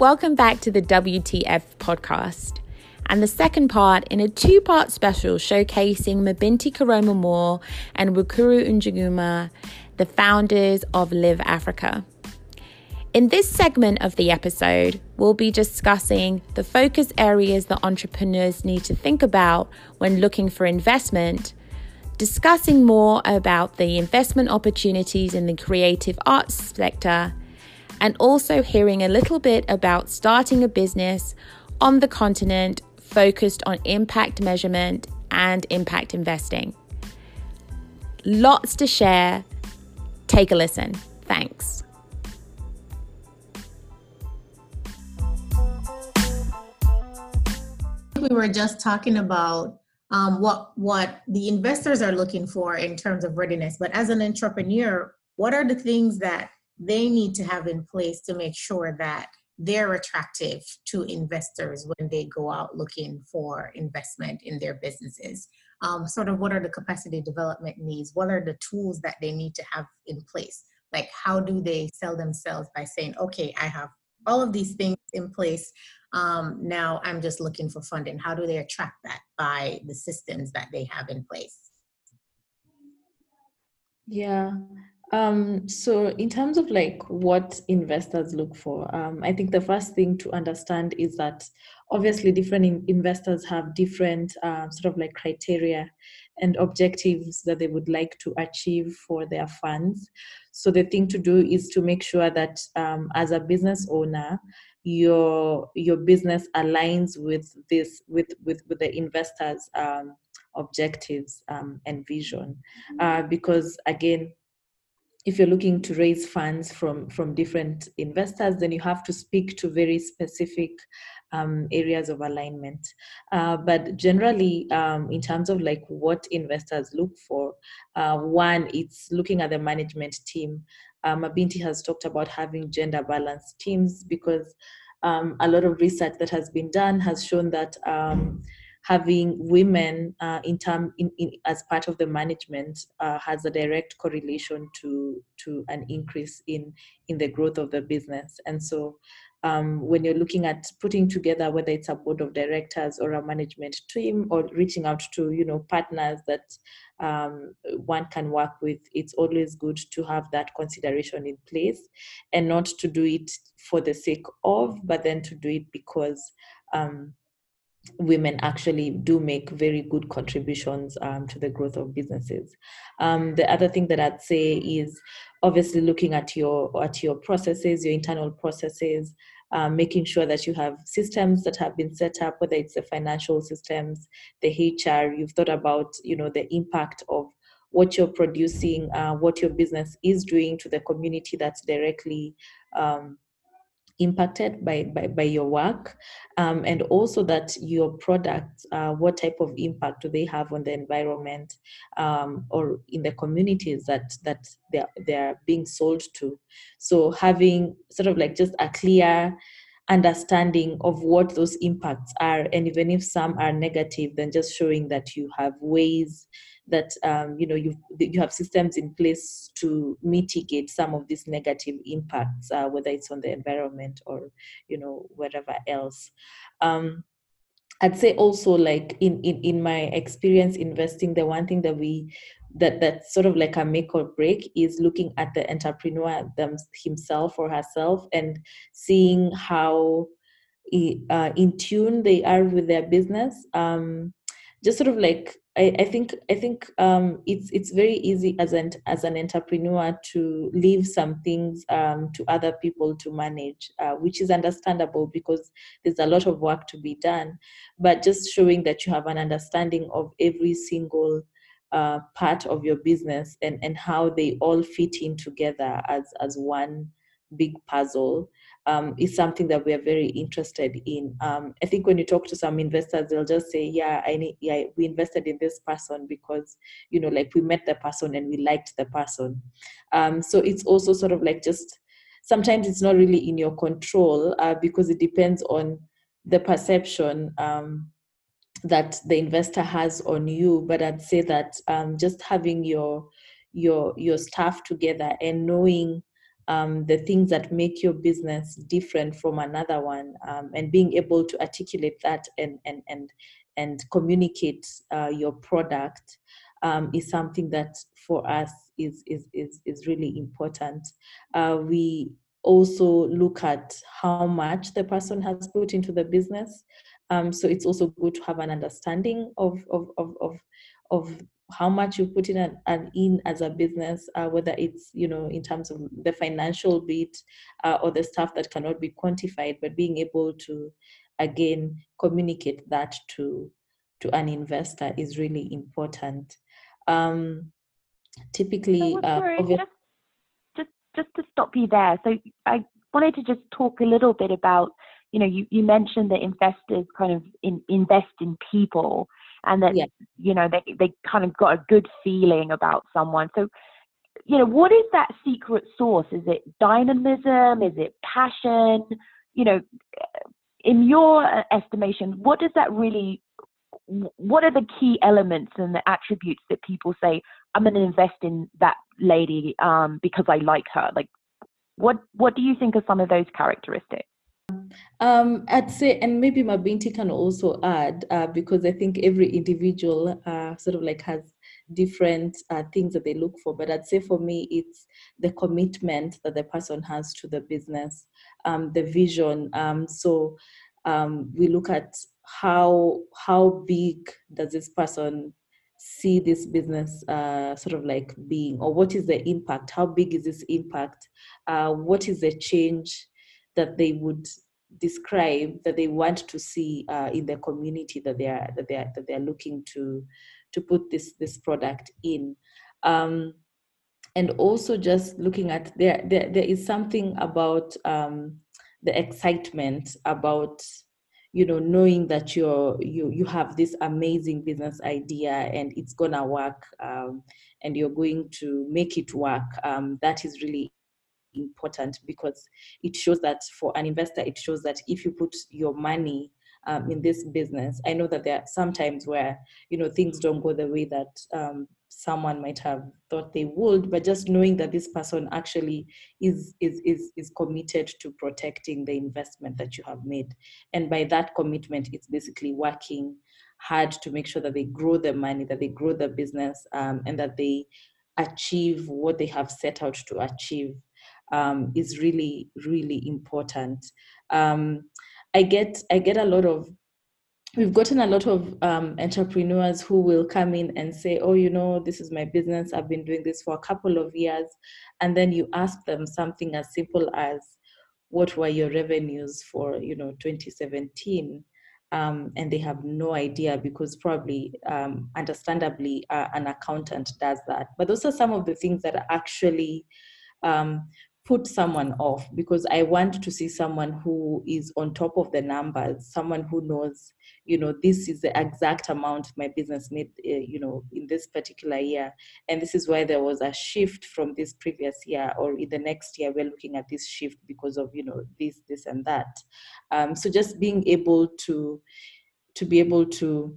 welcome back to the WTF podcast. And the second part in a two part special showcasing Mabinty Koroma Moore and Wakiuru Njuguna, the founders of Live Africa. In this segment of the episode, we'll be discussing the focus areas that entrepreneurs need to think about when looking for investment, discussing more about the investment opportunities in the creative arts sector, and also hearing a little bit about starting a business on the continent focused on impact measurement and impact investing. Lots to share. Take a listen. Thanks. we were just talking about um, what what the investors are looking for in terms of readiness. But as an entrepreneur, what are the things that they need to have in place to make sure that they're attractive to investors when they go out looking for investment in their businesses? Um, sort of what are the capacity development needs? What are the tools that they need to have in place? Like, how do they sell themselves by saying, okay, I have all of these things in place um, now I'm just looking for funding. How do they attract that by the systems that they have in place? Yeah. Um, so in terms of like what investors look for, um, I think the first thing to understand is that obviously different in- investors have different uh, sort of like criteria and objectives that they would like to achieve for their funds. So the thing to do is to make sure that um, as a business owner, your your business aligns with this with with, with the investors um, objectives um, and vision uh, because again if you're looking to raise funds from from different investors then you have to speak to very specific um, areas of alignment. Uh, but generally um, in terms of like what investors look for uh, one it's looking at the management team. Um, Mabinty has talked about having gender balanced teams because um, a lot of research that has been done has shown that um, having women uh, in term in, in, as part of the management uh, has a direct correlation to to an increase in in the growth of the business. And so um, when you're looking at putting together whether it's a board of directors or a management team or reaching out to you know partners that um, one can work with it's always good to have that consideration in place and not to do it for the sake of but then to do it because um, women actually do make very good contributions um, to the growth of businesses. Um, the other thing that I'd say is obviously looking at your at your processes, your internal processes, um, making sure that you have systems that have been set up, whether it's the financial systems, the HR. You've thought about you know the impact of what you're producing, uh, what your business is doing to the community that's directly um, impacted by, by, by your work um, and also that your products uh, what type of impact do they have on the environment um, or in the communities that that they're, they're being sold to. So having sort of like just a clear understanding of what those impacts are and even if some are negative then just showing that you have ways that um, you know you you have systems in place to mitigate some of these negative impacts, uh, whether it's on the environment or you know wherever else. Um, I'd say also like in, in in my experience investing, the one thing that we that that's sort of like a make or break is looking at the entrepreneur them, himself or herself and seeing how uh, in tune they are with their business. Um, just sort of like I, I think I think um, it's it's very easy as an as an entrepreneur to leave some things um, to other people to manage, uh, which is understandable because there's a lot of work to be done. But just showing that you have an understanding of every single uh, part of your business and and how they all fit in together as as one big puzzle um, is something that we are very interested in. Um, I think when you talk to some investors, they'll just say, "Yeah, I need, yeah, we invested in this person because you know, like we met the person and we liked the person." Um, so it's also sort of like just sometimes it's not really in your control uh, because it depends on the perception um, that the investor has on you. But I'd say that um, just having your your your staff together and knowing um, the things that make your business different from another one um, and being able to articulate that and and and and communicate uh, your product um, is something that for us is is is, is really important. Uh, we also look at how much the person has put into the business. Um, so it's also good to have an understanding of of of of, of how much you put in an, in as a business, uh, whether it's you know in terms of the financial bit uh, or the stuff that cannot be quantified, but being able to again communicate that to to an investor is really important. Um, typically, sorry, uh, just, just just to stop you there. So I wanted to just talk a little bit about you know you, you mentioned that investors kind of in, invest in people and that yeah. you know they they kind of got a good feeling about someone. So you know what is that secret sauce? Is it dynamism? Is it passion? You know, in your uh, estimation, what does that really? What are the key elements and the attributes that people say I'm going to invest in that lady um, because I like her? Like, what what do you think are some of those characteristics? Um, I'd say, and maybe Mabinty can also add, uh, because I think every individual uh, sort of like has different uh, things that they look for. But I'd say for me, it's the commitment that the person has to the business, um, the vision. Um, so um, we look at how how big does this person see this business uh, sort of like being, or what is the impact? How big is this impact? Uh, what is the change? That they would describe that they want to see uh, in the community that they are that they are that they are looking to to put this this product in. Um, and also just looking at there there, there is something about um, the excitement about you know knowing that you're you you have this amazing business idea and it's gonna work um, and you're going to make it work um, that is really important because it shows that for an investor, it shows that if you put your money um, in this business, I know that there are some times where you know things don't go the way that um, someone might have thought they would, but just knowing that this person actually is is is is committed to protecting the investment that you have made, and by that commitment, it's basically working hard to make sure that they grow the money, that they grow the business, um, and that they achieve what they have set out to achieve um, is really really important. Um, I get I get a lot of we've gotten a lot of um, entrepreneurs who will come in and say, "Oh, you know, this is my business. I've been doing this for a couple of years," and then you ask them something as simple as, "What were your revenues for you know 2017?" Um, and they have no idea because probably, um, understandably, uh, an accountant does that. But those are some of the things that are actually um, put someone off because I want to see someone who is on top of the numbers, someone who knows, you know, this is the exact amount my business need, uh, you know, in this particular year. And this is why there was a shift from this previous year, or in the next year, we're looking at this shift because of, you know, this, this, and that. Um, so just being able to, to be able to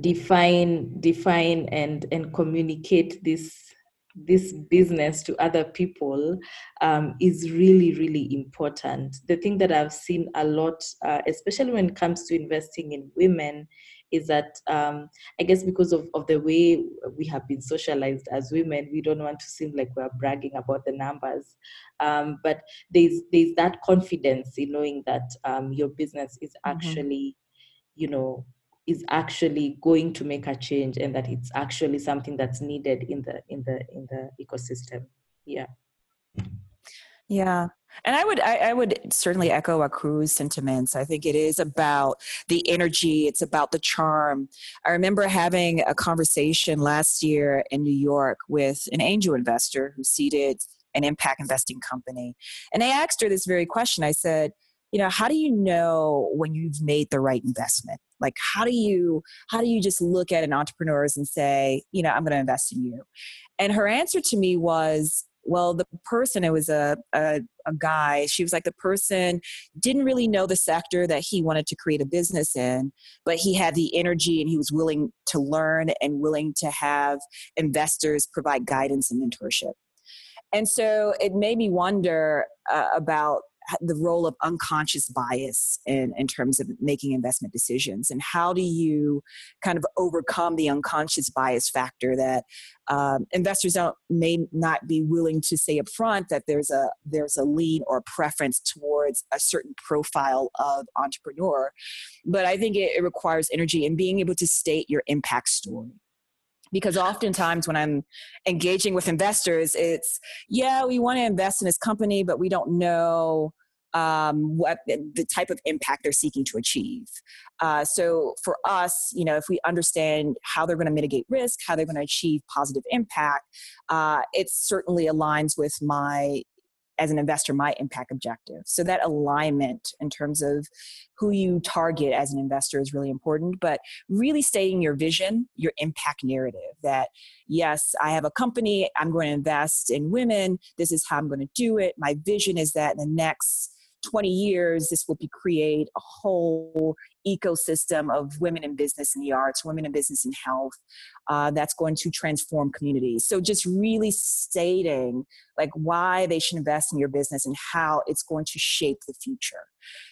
define define and and communicate this this business to other people um, is really really important the thing that i've seen a lot uh, especially when it comes to investing in women is that um, i guess because of, of the way we have been socialized as women we don't want to seem like we're bragging about the numbers um, but there's there's that confidence in knowing that um, your business is mm-hmm. actually mm-hmm. you know is actually going to make a change and that it's actually something that's needed in the in the in the ecosystem yeah yeah and I would I, I, would certainly echo Wakiuru's sentiments. I think it is about the energy, it's about the charm. I remember having a conversation last year in New York with an angel investor who seeded an impact investing company. And I asked her this very question. I said, you know how do you know when you've made the right investment like how do you how do you just look at an entrepreneurs and say you know i'm going to invest in you? And her answer to me was well the person it was a, a, a guy she was like the person didn't really know the sector that he wanted to create a business in but he had the energy and he was willing to learn and willing to have investors provide guidance and mentorship. And so it made me wonder uh, about the role of unconscious bias in, in terms of making investment decisions and how do you kind of overcome the unconscious bias factor that um, investors don't may not be willing to say up front that there's a there's a lean or preference towards a certain profile of entrepreneur. But i think it, it requires energy and being able to state your impact story. Because oftentimes when i'm engaging with investors it's yeah we want to invest in this company but we don't know um, what the type of impact they're seeking to achieve. Uh, so for us, you know, if we understand how they're going to mitigate risk, how they're going to achieve positive impact, uh, it certainly aligns with my as an investor my impact objective so that alignment in terms of who you target as an investor is really important but really stating your vision your impact narrative that yes i have a company i'm going to invest in women this is how i'm going to do it my vision is that in the next 20 years, this will be create a whole ecosystem of women in business in the arts, women in business in health, uh, that's going to transform communities. So just really stating like why they should invest in your business and how it's going to shape the future.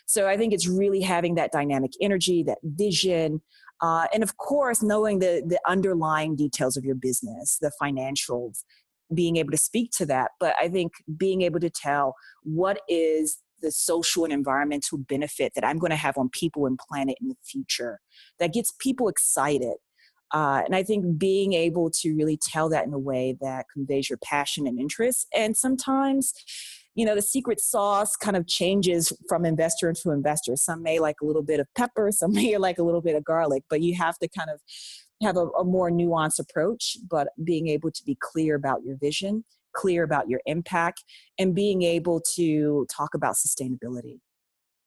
So I think it's really having that dynamic energy, that vision, uh, and of course knowing the the underlying details of your business, the financials, being able to speak to that. But I think being able to tell what is the social and environmental benefit that I'm going to have on people and planet in the future that gets people excited. Uh, and I think being able to really tell that in a way that conveys your passion and interest. And sometimes, you know, the secret sauce kind of changes from investor to investor. Some may like a little bit of pepper, some may like a little bit of garlic, but you have to kind of have a, a more nuanced approach, but being able to be clear about your vision clear about your impact and being able to talk about sustainability.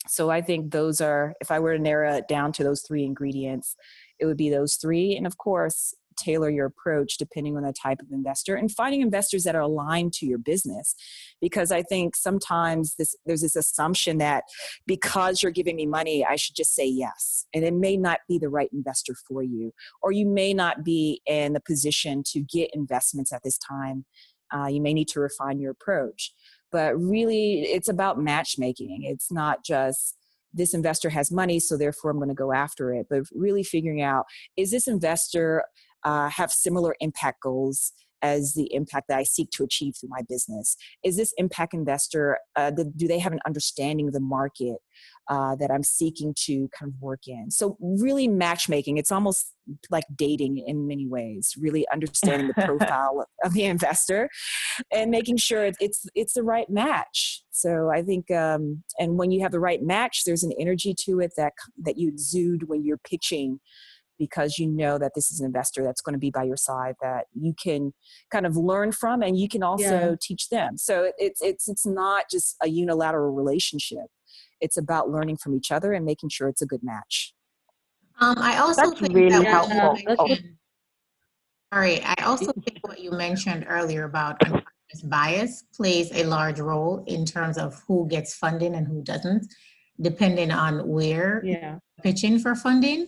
So I think those are, if I were to narrow it down to those three ingredients, it would be those three. And of course, tailor your approach depending on the type of investor and finding investors that are aligned to your business because i think sometimes this, there's this assumption that because you're giving me money i should just say yes and it may not be the right investor for you or you may not be in the position to get investments at this time uh, you may need to refine your approach. But really, it's about matchmaking. It's not just this investor has money, so therefore I'm going to go after it, but really figuring out is this investor uh, have similar impact goals as the impact that I seek to achieve through my business? Is this impact investor, uh, the, do they have an understanding of the market uh, that I'm seeking to kind of work in? So, really matchmaking, it's almost like dating in many ways, really understanding the profile of the investor and making sure it's, it's the right match. So, I think, um, and when you have the right match, there's an energy to it that, that you exude when you're pitching because you know that this is an investor that's going to be by your side that you can kind of learn from and you can also yeah. teach them so it's it's it's not just a unilateral relationship it's about learning from each other and making sure it's a good match um, i also that's think really that helpful oh. sorry i also think what you mentioned earlier about unconscious bias plays a large role in terms of who gets funding and who doesn't depending on where yeah. pitching for funding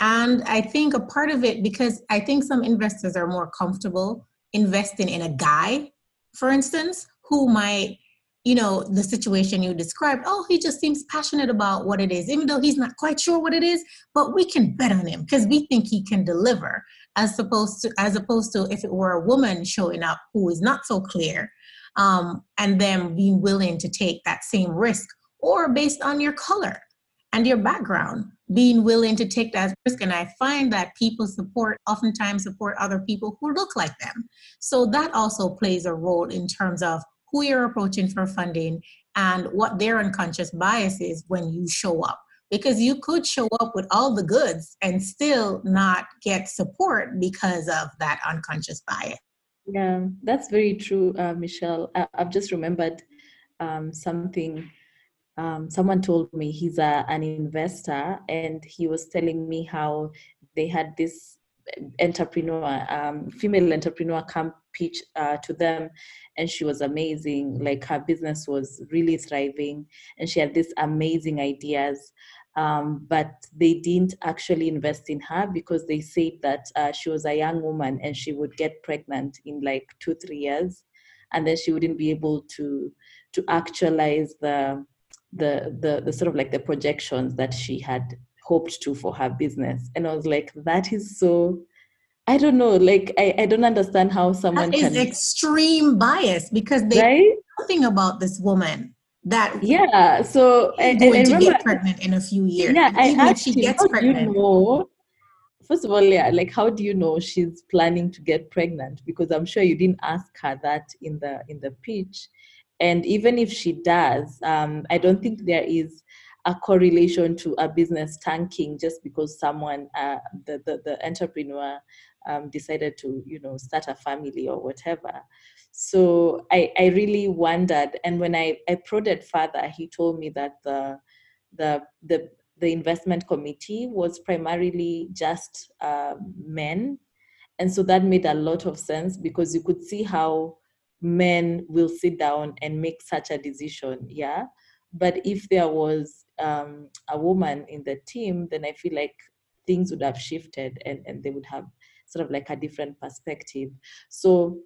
and I think a part of it, because I think some investors are more comfortable investing in a guy, for instance, who might, you know, the situation you described, oh, he just seems passionate about what it is, even though he's not quite sure what it is, but we can bet on him because we think he can deliver, as opposed to as opposed to if it were a woman showing up who is not so clear, um, and then being willing to take that same risk, or based on your color and your background being willing to take that risk. And i find that people support oftentimes support other people who look like them. So that also plays a role in terms of who you're approaching for funding and what their unconscious bias is when you show up. Because you could show up with all the goods and still not get support because of that unconscious bias. Yeah that's very true uh, michelle. I- have just remembered um, something um, someone told me he's a, an investor and he was telling me how they had this entrepreneur um, female entrepreneur come pitch uh, to them and she was amazing. Like her business was really thriving and she had these amazing ideas. Um, but they didn't actually invest in her because they said that uh, she was a young woman and she would get pregnant in like two three years and then she wouldn't be able to to actualize the the the, the sort of like the projections that she had hoped to for her business and i was like that is so I don't know. Like I, I don't understand how someone that is can... extreme bias because they right? know nothing about this woman that yeah. So I, going I, I to remember, get pregnant in a few years. Yeah, I asked she gets how pregnant. Do you know, first of all, yeah, like how do you know she's planning to get pregnant? Because I'm sure you didn't ask her that in the in the pitch. And even if she does, um, I don't think there is a correlation to a business tanking just because someone, uh, the, the, the entrepreneur um, decided to you know start a family or whatever. So I, I really wondered and when I, I prodded further he told me that the the the the investment committee was primarily just uh, men. And so that made a lot of sense because you could see how men will sit down and make such a decision yeah but if there was um, a woman in the team then i feel like things would have shifted and, and they would have sort of like a different perspective. So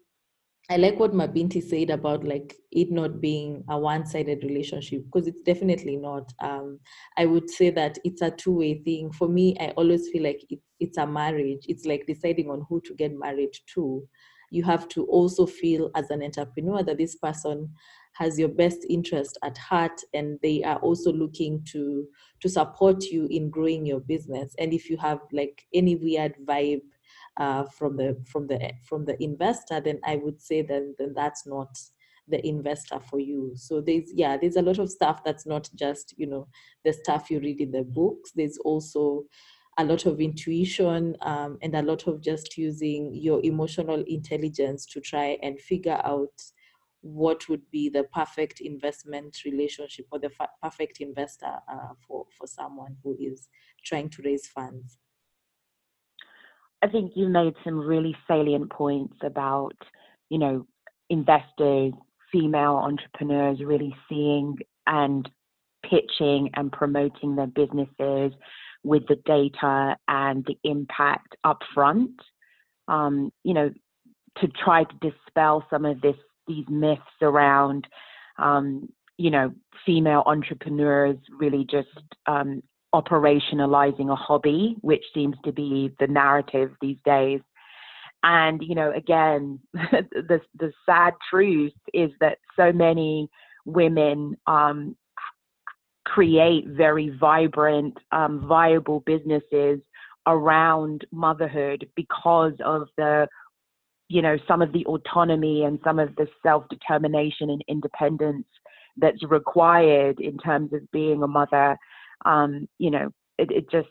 I like what Mabinty said about like it not being a one-sided relationship because it's definitely not. Um, I would say that it's a two-way thing. For me, I always feel like it, it's a marriage. It's like deciding on who to get married to. You have to also feel as an entrepreneur that this person has your best interest at heart and they are also looking to to support you in growing your business and if you have like any weird vibe uh, from the from the from the investor, then I would say then then that's not the investor for you. So there's yeah, there's a lot of stuff that's not just you know the stuff you read in the books. There's also a lot of intuition um, and a lot of just using your emotional intelligence to try and figure out what would be the perfect investment relationship or the perfect investor uh, for for someone who is trying to raise funds. I think you made some really salient points about, you know, investors, female entrepreneurs really seeing and pitching and promoting their businesses with the data and the impact upfront. Um, you know, to try to dispel some of this these myths around um, you know female entrepreneurs really just um, operationalizing a hobby, which seems to be the narrative these days. And you know, again, the the sad truth is that so many women um, create very vibrant, um, viable businesses around motherhood because of the you know some of the autonomy and some of the self determination and independence that's required in terms of being a mother. Um, you know, it, it just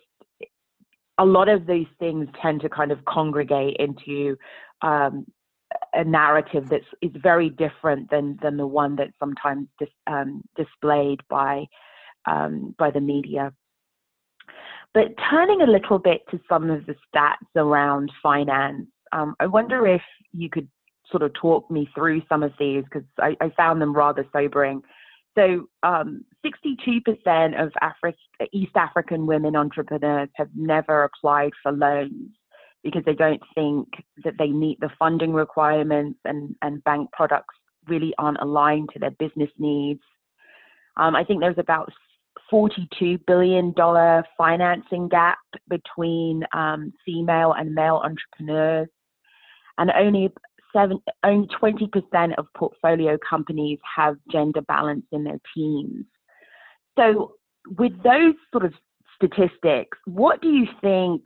a lot of these things tend to kind of congregate into um, a narrative that's is very different than than the one that's sometimes dis, um, displayed by um, by the media. But turning a little bit to some of the stats around finance, um, I wonder if you could sort of talk me through some of these because I, I, found them rather sobering. So, um, 62% of Afri- East African women entrepreneurs have never applied for loans because they don't think that they meet the funding requirements and, and bank products really aren't aligned to their business needs. Um, I think there's about $42 billion financing gap between um, female and male entrepreneurs. And only seven, only 20% of portfolio companies have gender balance in their teams. So, with those sort of statistics, what do you think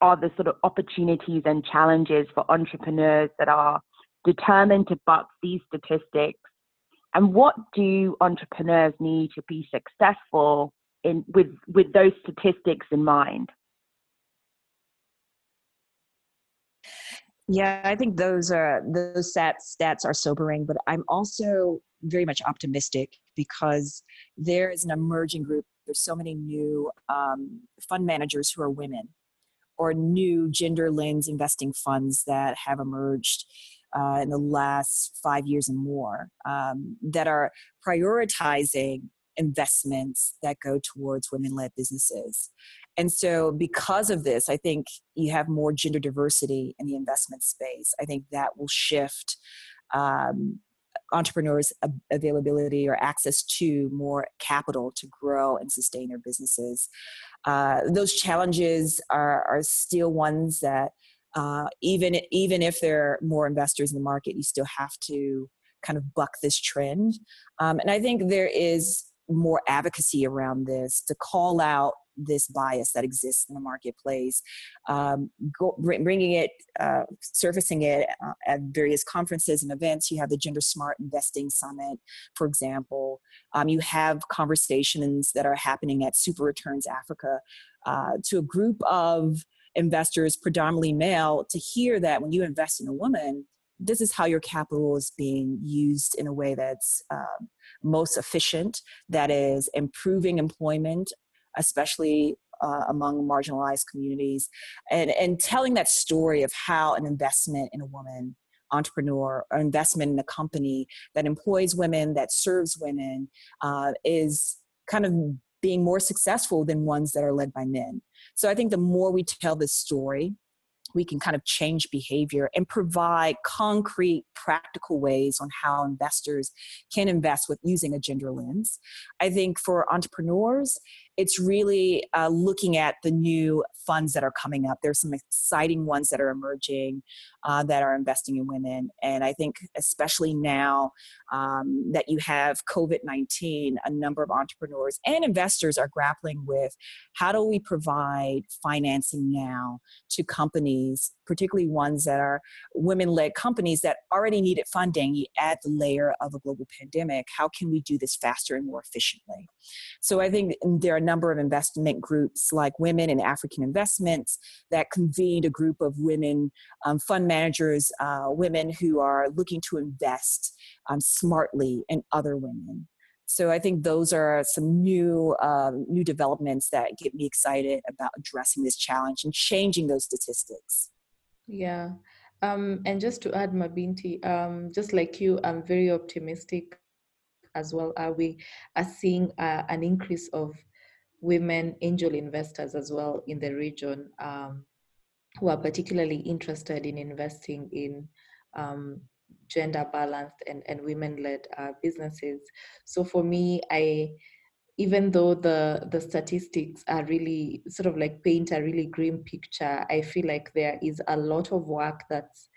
are the sort of opportunities and challenges for entrepreneurs that are determined to buck these statistics? And what do entrepreneurs need to be successful in with, with those statistics in mind? Yeah, I think those are those stats stats are sobering, but I'm also very much optimistic because there is an emerging group. There's so many new um, fund managers who are women, or new gender lens investing funds that have emerged uh, in the last five years and more um, that are prioritizing investments that go towards women led businesses. And so, because of this, I think you have more gender diversity in the investment space. I think that will shift um, entrepreneurs availability or access to more capital to grow and sustain their businesses. Uh, those challenges are, are still ones that uh, even even if there are more investors in the market, you still have to kind of buck this trend. Um, and I think there is more advocacy around this to call out this bias that exists in the marketplace, um, go, bringing it, uh, surfacing it uh, at various conferences and events. You have the Gender Smart Investing Summit, for example. Um, you have conversations that are happening at Super Returns Africa uh, to a group of investors, predominantly male, to hear that when you invest in a woman, this is how your capital is being used in a way that's uh, most efficient, that is improving employment, especially uh, among marginalized communities, and, and telling that story of how an investment in a woman entrepreneur or investment in a company that employs women, that serves women, uh, is kind of being more successful than ones that are led by men. So I think the more we tell this story, we can kind of change behavior and provide concrete, practical ways on how investors can invest with using a gender lens. I think for entrepreneurs, it's really uh, looking at the new funds that are coming up. There's some exciting ones that are emerging uh, that are investing in women. And I think, especially now um, that you have COVID 19, a number of entrepreneurs and investors are grappling with how do we provide financing now to companies, particularly ones that are women led companies that already needed funding. Add the layer of a global pandemic. How can we do this faster and more efficiently? So I think there are number of investment groups like Women in African Investments that convened a group of women um, fund managers, uh, women who are looking to invest um, smartly in other women. So I think those are some new um, new developments that get me excited about addressing this challenge and changing those statistics. Yeah. Um, and just to add, Mabinty, um, just like you, I'm very optimistic as well. Are we are seeing uh, an increase of women angel investors as well in the region um, who are particularly interested in investing in um, gender balanced and, and women led uh, businesses. So for me, I even though the the statistics are really sort of like paint a really grim picture, I feel like there is a lot of work that's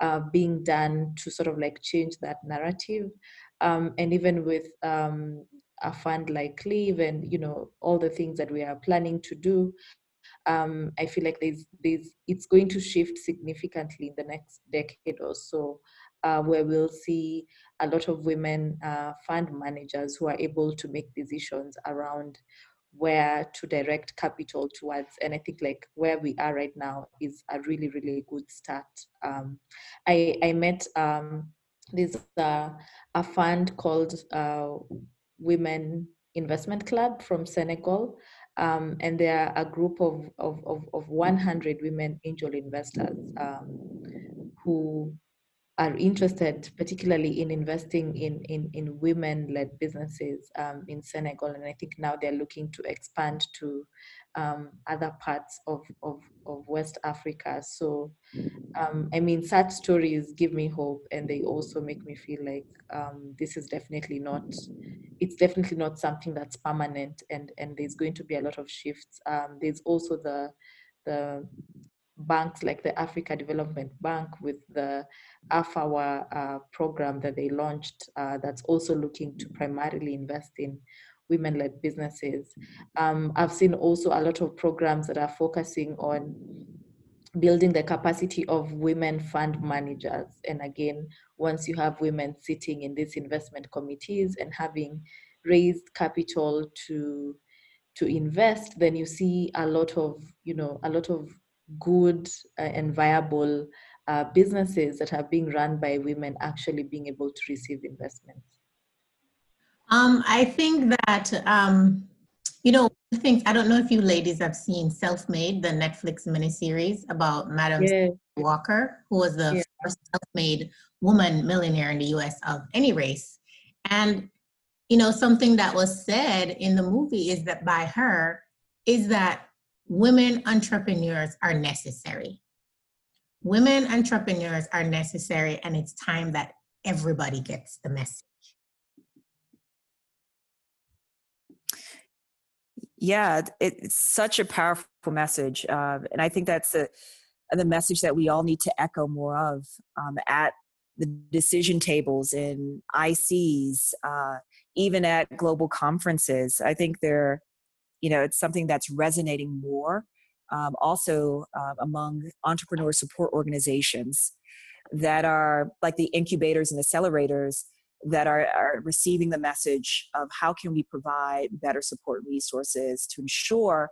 uh, being done to sort of like change that narrative. Um, and even with um, a fund like Cleave and you know all the things that we are planning to do, um, I feel like there's there's it's going to shift significantly in the next decade or so, uh, where we'll see a lot of women uh, fund managers who are able to make decisions around where to direct capital towards. And i think like where we are right now is a really really good start. Um, i i met um, there's a, a fund called uh, Women Investment Club from Senegal. Um, and they are a group of, of, of, of 100 women angel investors um, who are interested particularly in investing in, in, in women-led businesses um, in Senegal. And I think now they're looking to expand to um, other parts of, of, of West Africa. So, um, I mean, such stories give me hope and they also make me feel like um, this is definitely not, it's definitely not something that's permanent and, and there's going to be a lot of shifts. Um, there's also the, the banks like the Africa Development Bank with the AFAWA uh, program that they launched uh, that's also looking to primarily invest in women-led businesses. Um, I've seen also a lot of programs that are focusing on building the capacity of women fund managers. And again, once you have women sitting in these investment committees and having raised capital to to invest, then you see a lot of you know a lot of good uh, and viable uh, businesses that are being run by women actually being able to receive investments? Um, I think that, um, you know, I I don't know if you ladies have seen Self Made, the Netflix miniseries about Madam yeah. Walker, who was the yeah. first self made woman millionaire in the US of any race. And, you know, something that was said in the movie is that by her, is that women entrepreneurs are necessary. Women entrepreneurs are necessary, and it's time that everybody gets the message? Yeah, it's such a powerful message, uh, and I think that's the the message that we all need to echo more of um, at the decision tables in ICs, uh, even at global conferences. I think they're, you know, it's something that's resonating more. Um, also uh, among entrepreneur support organizations that are like the incubators and accelerators that are, are receiving the message of how can we provide better support resources to ensure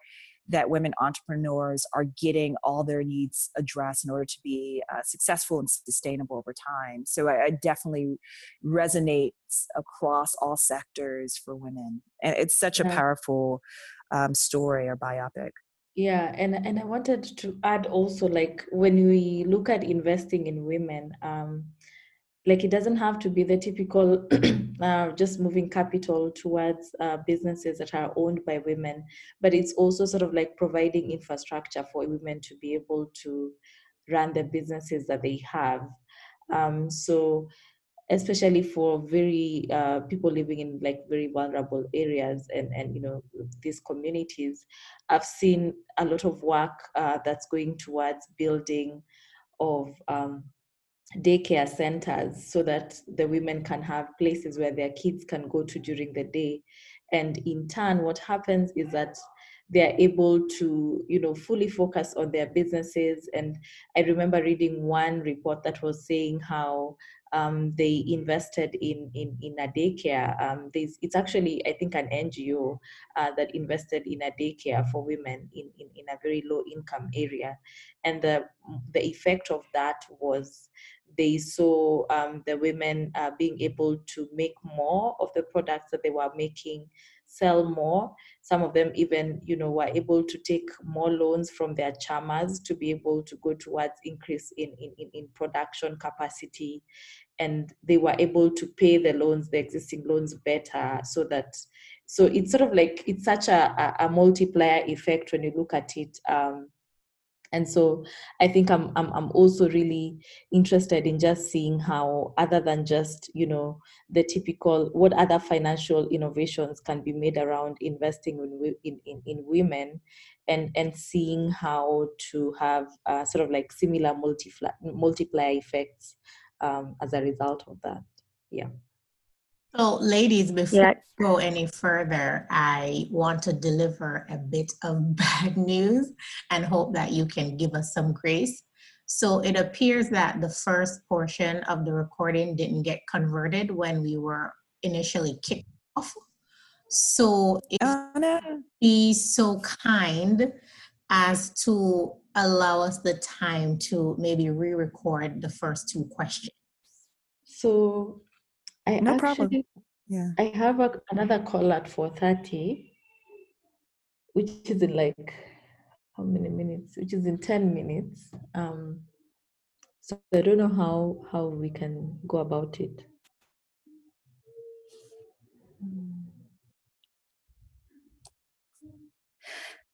that women entrepreneurs are getting all their needs addressed in order to be uh, successful and sustainable over time. So I, I, definitely resonates across all sectors for women, and it's such a powerful um, story or biopic. Yeah, and and I wanted to add also like when we look at investing in women. Um, like it doesn't have to be the typical uh, just moving capital towards uh, businesses that are owned by women but it's also sort of like providing infrastructure for women to be able to run the businesses that they have. Um, so especially for very uh, people living in like very vulnerable areas and and you know these communities i've seen a lot of work uh, that's going towards building of um, daycare centers so that the women can have places where their kids can go to during the day. And in turn what happens is that they're able to you know fully focus on their businesses. And i remember reading one report that was saying how um, they invested in in, in a daycare. Um, it's actually i think an ngo uh, that invested in a daycare for women in, in, in a very low income area. And the the effect of that was they saw um, the women uh, being able to make more of the products that they were making sell more. Some of them even you know were able to take more loans from their chamas to be able to go towards increase in, in, in production capacity. And they were able to pay the loans the existing loans better so that so it's sort of like it's such a, a, multiplier effect when you look at it um, and so i think I'm, I'm i'm also really interested in just seeing how other than just you know the typical what other financial innovations can be made around investing in in, in, in women and and seeing how to have uh, sort of like similar multiplier multiplier effects um, as a result of that. Yeah so, ladies, before yeah. we go any further, I want to deliver a bit of bad news and hope that you can give us some grace. So, it appears that the first portion of the recording didn't get converted when we were initially kicked off. So, if oh, no. be so kind as to allow us the time to maybe re record the first two questions. So, I no actually, problem. Yeah. I have a, another call at 4.30, which is in like, how many minutes? Which is in 10 minutes. Um, so I don't know how, how we can go about it.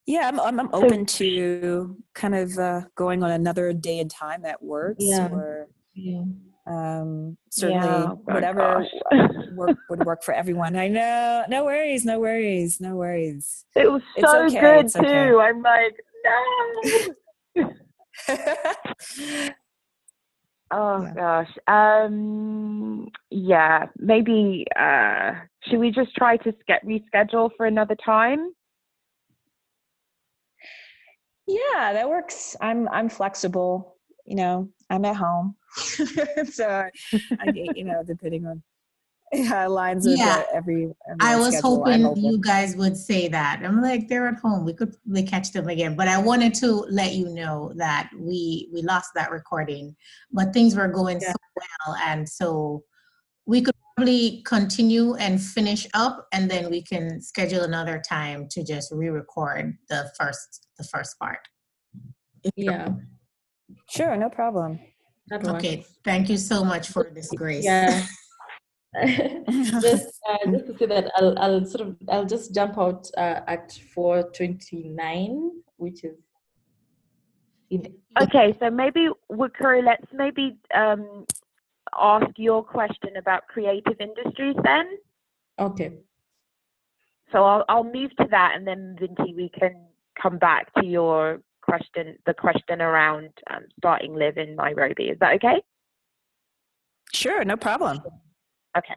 Yeah, I'm, I'm, I'm open to kind of uh, going on another day and time that works. Yeah. Or, yeah um certainly yeah, whatever work, would work for everyone. I know no worries no worries no worries. It was so okay, good too okay. i'm like no. Oh yeah. gosh. Um yeah maybe uh should we just try to get reschedule for another time? Yeah that works. I'm i'm flexible you know i'm at home so I, you know, depending on yeah, lines of yeah. every, every, I was schedule, hoping you guys would say that. I'm like, they're at home. We could probably catch them again. But I wanted to let you know that we we lost that recording, but things were going yeah. so well, and so we could probably continue and finish up, and then we can schedule another time to just re-record the first the first part. Yeah. Sure, no problem. Okay, thank you so much for this grace. Yeah. just uh, just to say that I'll I'll sort of I'll just jump out uh, at four twenty nine, which is. okay, so maybe Wakiuru, let's maybe um, ask your question about creative industries then. Okay. So I'll, I'll move to that and then Vinti, we can come back to your question, the question around um, starting live in Nairobi. Is that okay? Sure, no problem. Okay.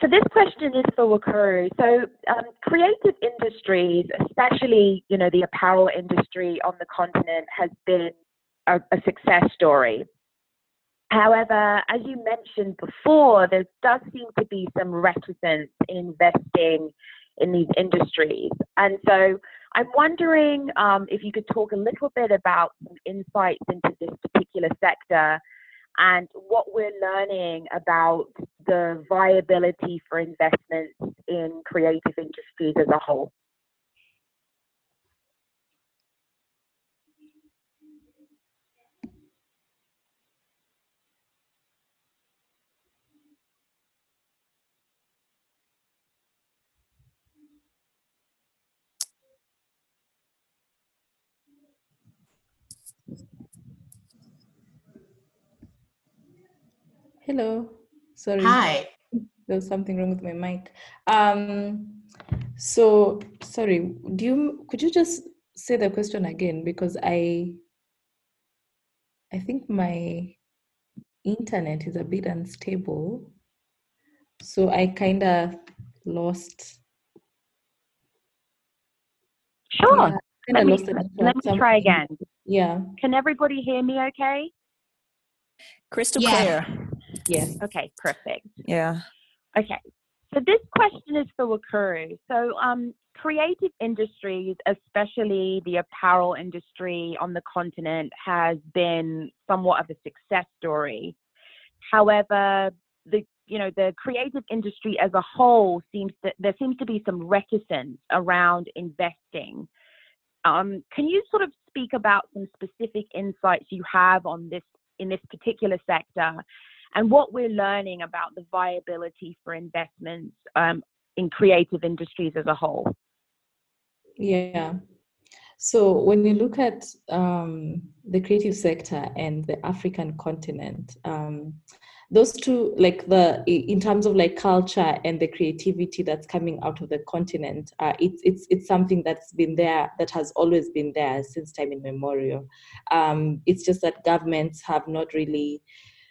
So this question is for Wakiuru. So um, creative industries, especially you know the apparel industry on the continent, has been a, a success story. However, as you mentioned before, there does seem to be some reticence in investing in these industries. And so I'm wondering um, if you could talk a little bit about some insights into this particular sector and what we're learning about the viability for investments in creative industries as a whole. Hello. Sorry. Hi. There was something wrong with my mic. Um, so sorry. Do you could you just say the question again because I I think my internet is a bit unstable, so I kind of lost. Sure. Yeah, let me, lost let me try again. Yeah. Can everybody hear me okay? Crystal Yeah. clear. Yes. Okay, perfect. Yeah. Okay. So this question is for Wakiuru. So um, creative industries, especially the apparel industry on the continent, has been somewhat of a success story. However, the you know the creative industry as a whole seems that there seems to be some reticence around investing. Um, can you sort of speak about some specific insights you have on this in this particular sector and what we're learning about the viability for investments um, in creative industries as a whole. Yeah. So when you look at um, the creative sector and the African continent, um, those two, like the in terms of like culture and the creativity that's coming out of the continent, uh, it's it's it's something that's been there, that has always been there since time immemorial. Um, it's just that governments have not really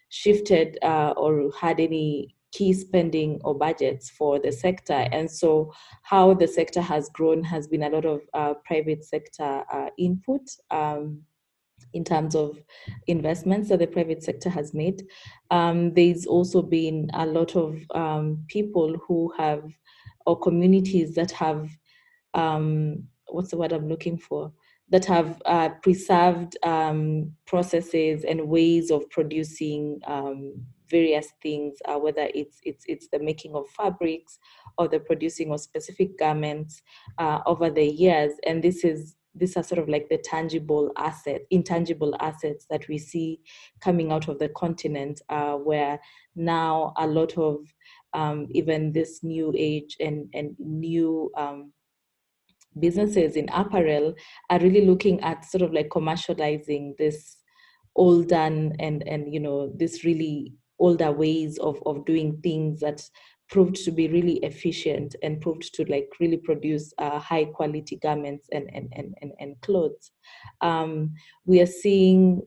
shifted uh, or had any key spending or budgets for the sector. And so, how the sector has grown has been a lot of uh, private sector uh, input. Um, in terms of investments that the private sector has made. Um, there's also been a lot of um, people who have, or communities that have, um, what's the word I'm looking for? That have uh, preserved um, processes and ways of producing um, various things, uh, whether it's it's it's the making of fabrics or the producing of specific garments uh, over the years, and this is these are sort of like the tangible asset, intangible assets that we see coming out of the continent, uh, where now a lot of um, even this new age and and new um, businesses in apparel are really looking at sort of like commercializing this old done and and you know this really older ways of of doing things that proved to be really efficient and proved to like really produce uh, high quality garments and and and and, and clothes. Um, we are seeing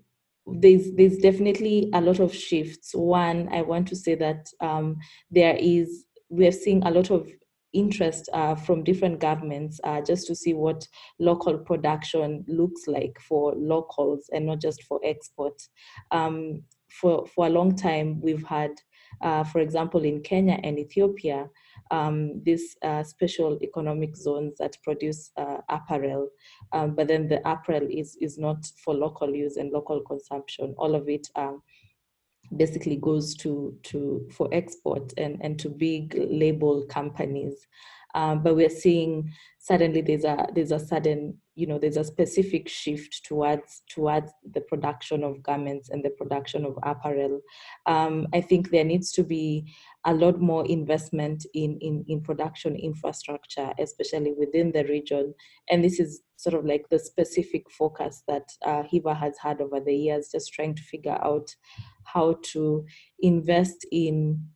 there's there's definitely a lot of shifts. One i want to say that um, there is we are seeing a lot of interest uh, from different governments uh, just to see what local production looks like for locals and not just for export um, for for a long time we've had uh, for example, in Kenya and Ethiopia, um, these uh, special economic zones that produce uh, apparel, um, but then the apparel is, is not for local use and local consumption. All of it um, basically goes to, to for export and, and to big label companies. Um, but we're seeing suddenly there's a there's a sudden you know there's a specific shift towards towards the production of garments and the production of apparel. Um, I think there needs to be a lot more investment in, in in production infrastructure, especially within the region. And this is sort of like the specific focus that uh, HEVA has had over the years, just trying to figure out how to invest in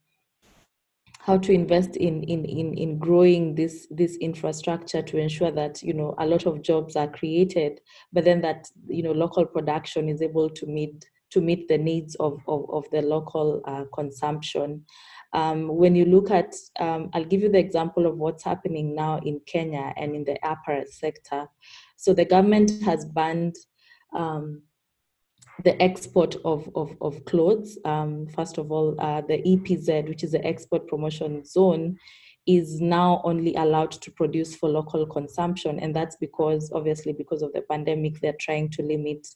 how to invest in, in, in, in growing this, this infrastructure to ensure that, you know, a lot of jobs are created, but then that, you know, local production is able to meet, to meet the needs of, of, of the local uh, consumption. Um, when you look at, um, I'll give you the example of what's happening now in Kenya and in the apparel sector. So the government has banned um, the export of, of, of clothes. Um, first of all, uh, the EPZ, which is the export promotion zone, is now only allowed to produce for local consumption. And that's because, obviously, because of the pandemic, they're trying to limit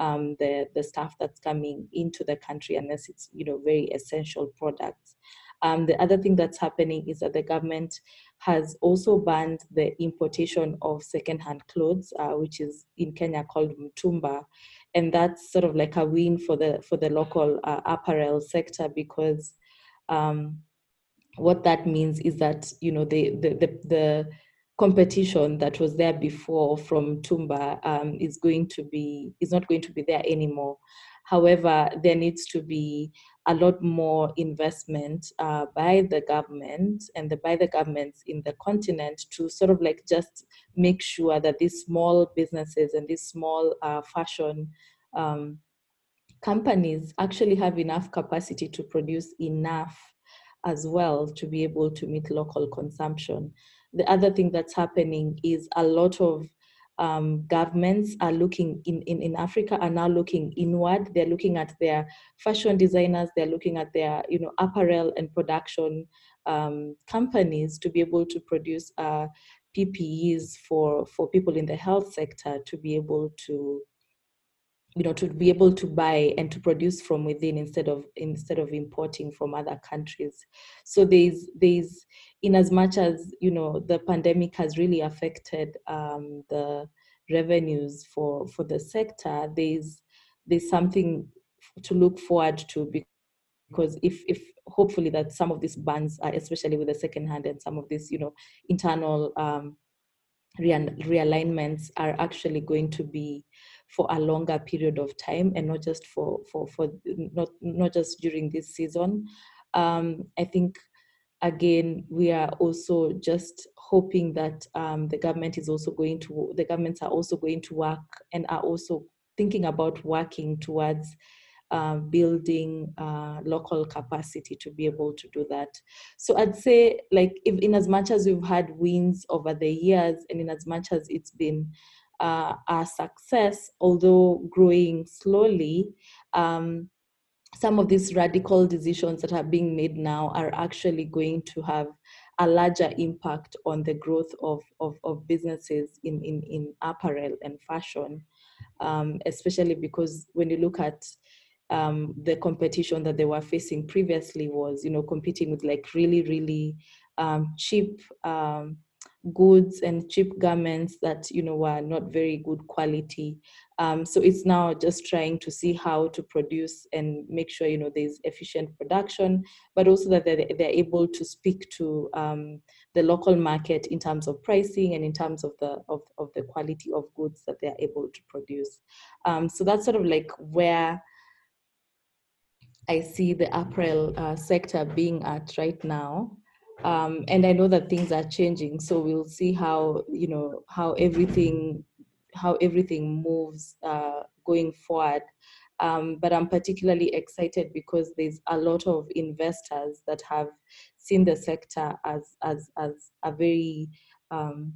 um, the, the stuff that's coming into the country unless it's, you know, very essential products. Um, the other thing that's happening is that the government has also banned the importation of secondhand clothes, uh, which is in Kenya called mitumba, and that's sort of like a win for the for the local uh, apparel sector because um, what that means is that you know the the the, the competition that was there before from Tumba um, is going to be is not going to be there anymore. However, there needs to be a lot more investment uh, by the government and the, by the governments in the continent to sort of like just make sure that these small businesses and these small uh, fashion um, companies actually have enough capacity to produce enough as well to be able to meet local consumption. The other thing that's happening is a lot of um, governments are looking in, in, in Africa are now looking inward. They're looking at their fashion designers, they're looking at their you know apparel and production um, companies to be able to produce uh, PPEs for, for people in the health sector to be able to you know to be able to buy and to produce from within instead of instead of importing from other countries. So there's there's in as much as you know the pandemic has really affected um, the revenues for for the sector there's there's something to look forward to because if if hopefully that some of these bans are especially with the second hand and some of these you know internal um, realignments are actually going to be for a longer period of time and not just for for for not not just during this season um, i think again we are also just hoping that um, the government is also going to the governments are also going to work and are also thinking about working towards uh, building uh, local capacity to be able to do that. So I'd say, like, if in as much as we've had wins over the years, and in as much as it's been uh, a success, although growing slowly, um, some of these radical decisions that are being made now are actually going to have a larger impact on the growth of, of, of businesses in, in, in apparel and fashion, um, especially because when you look at um, the competition that they were facing previously was, you know, competing with like really, really um, cheap um, goods and cheap garments that you know were not very good quality um, so it's now just trying to see how to produce and make sure you know there's efficient production but also that they're, they're able to speak to um, the local market in terms of pricing and in terms of the of, of the quality of goods that they're able to produce um, so that's sort of like where I see the apparel uh, sector being at right now. Um, and I know that things are changing, so we'll see how you know how everything how everything moves uh, going forward. Um, but I'm particularly excited because there's a lot of investors that have seen the sector as as as a very um,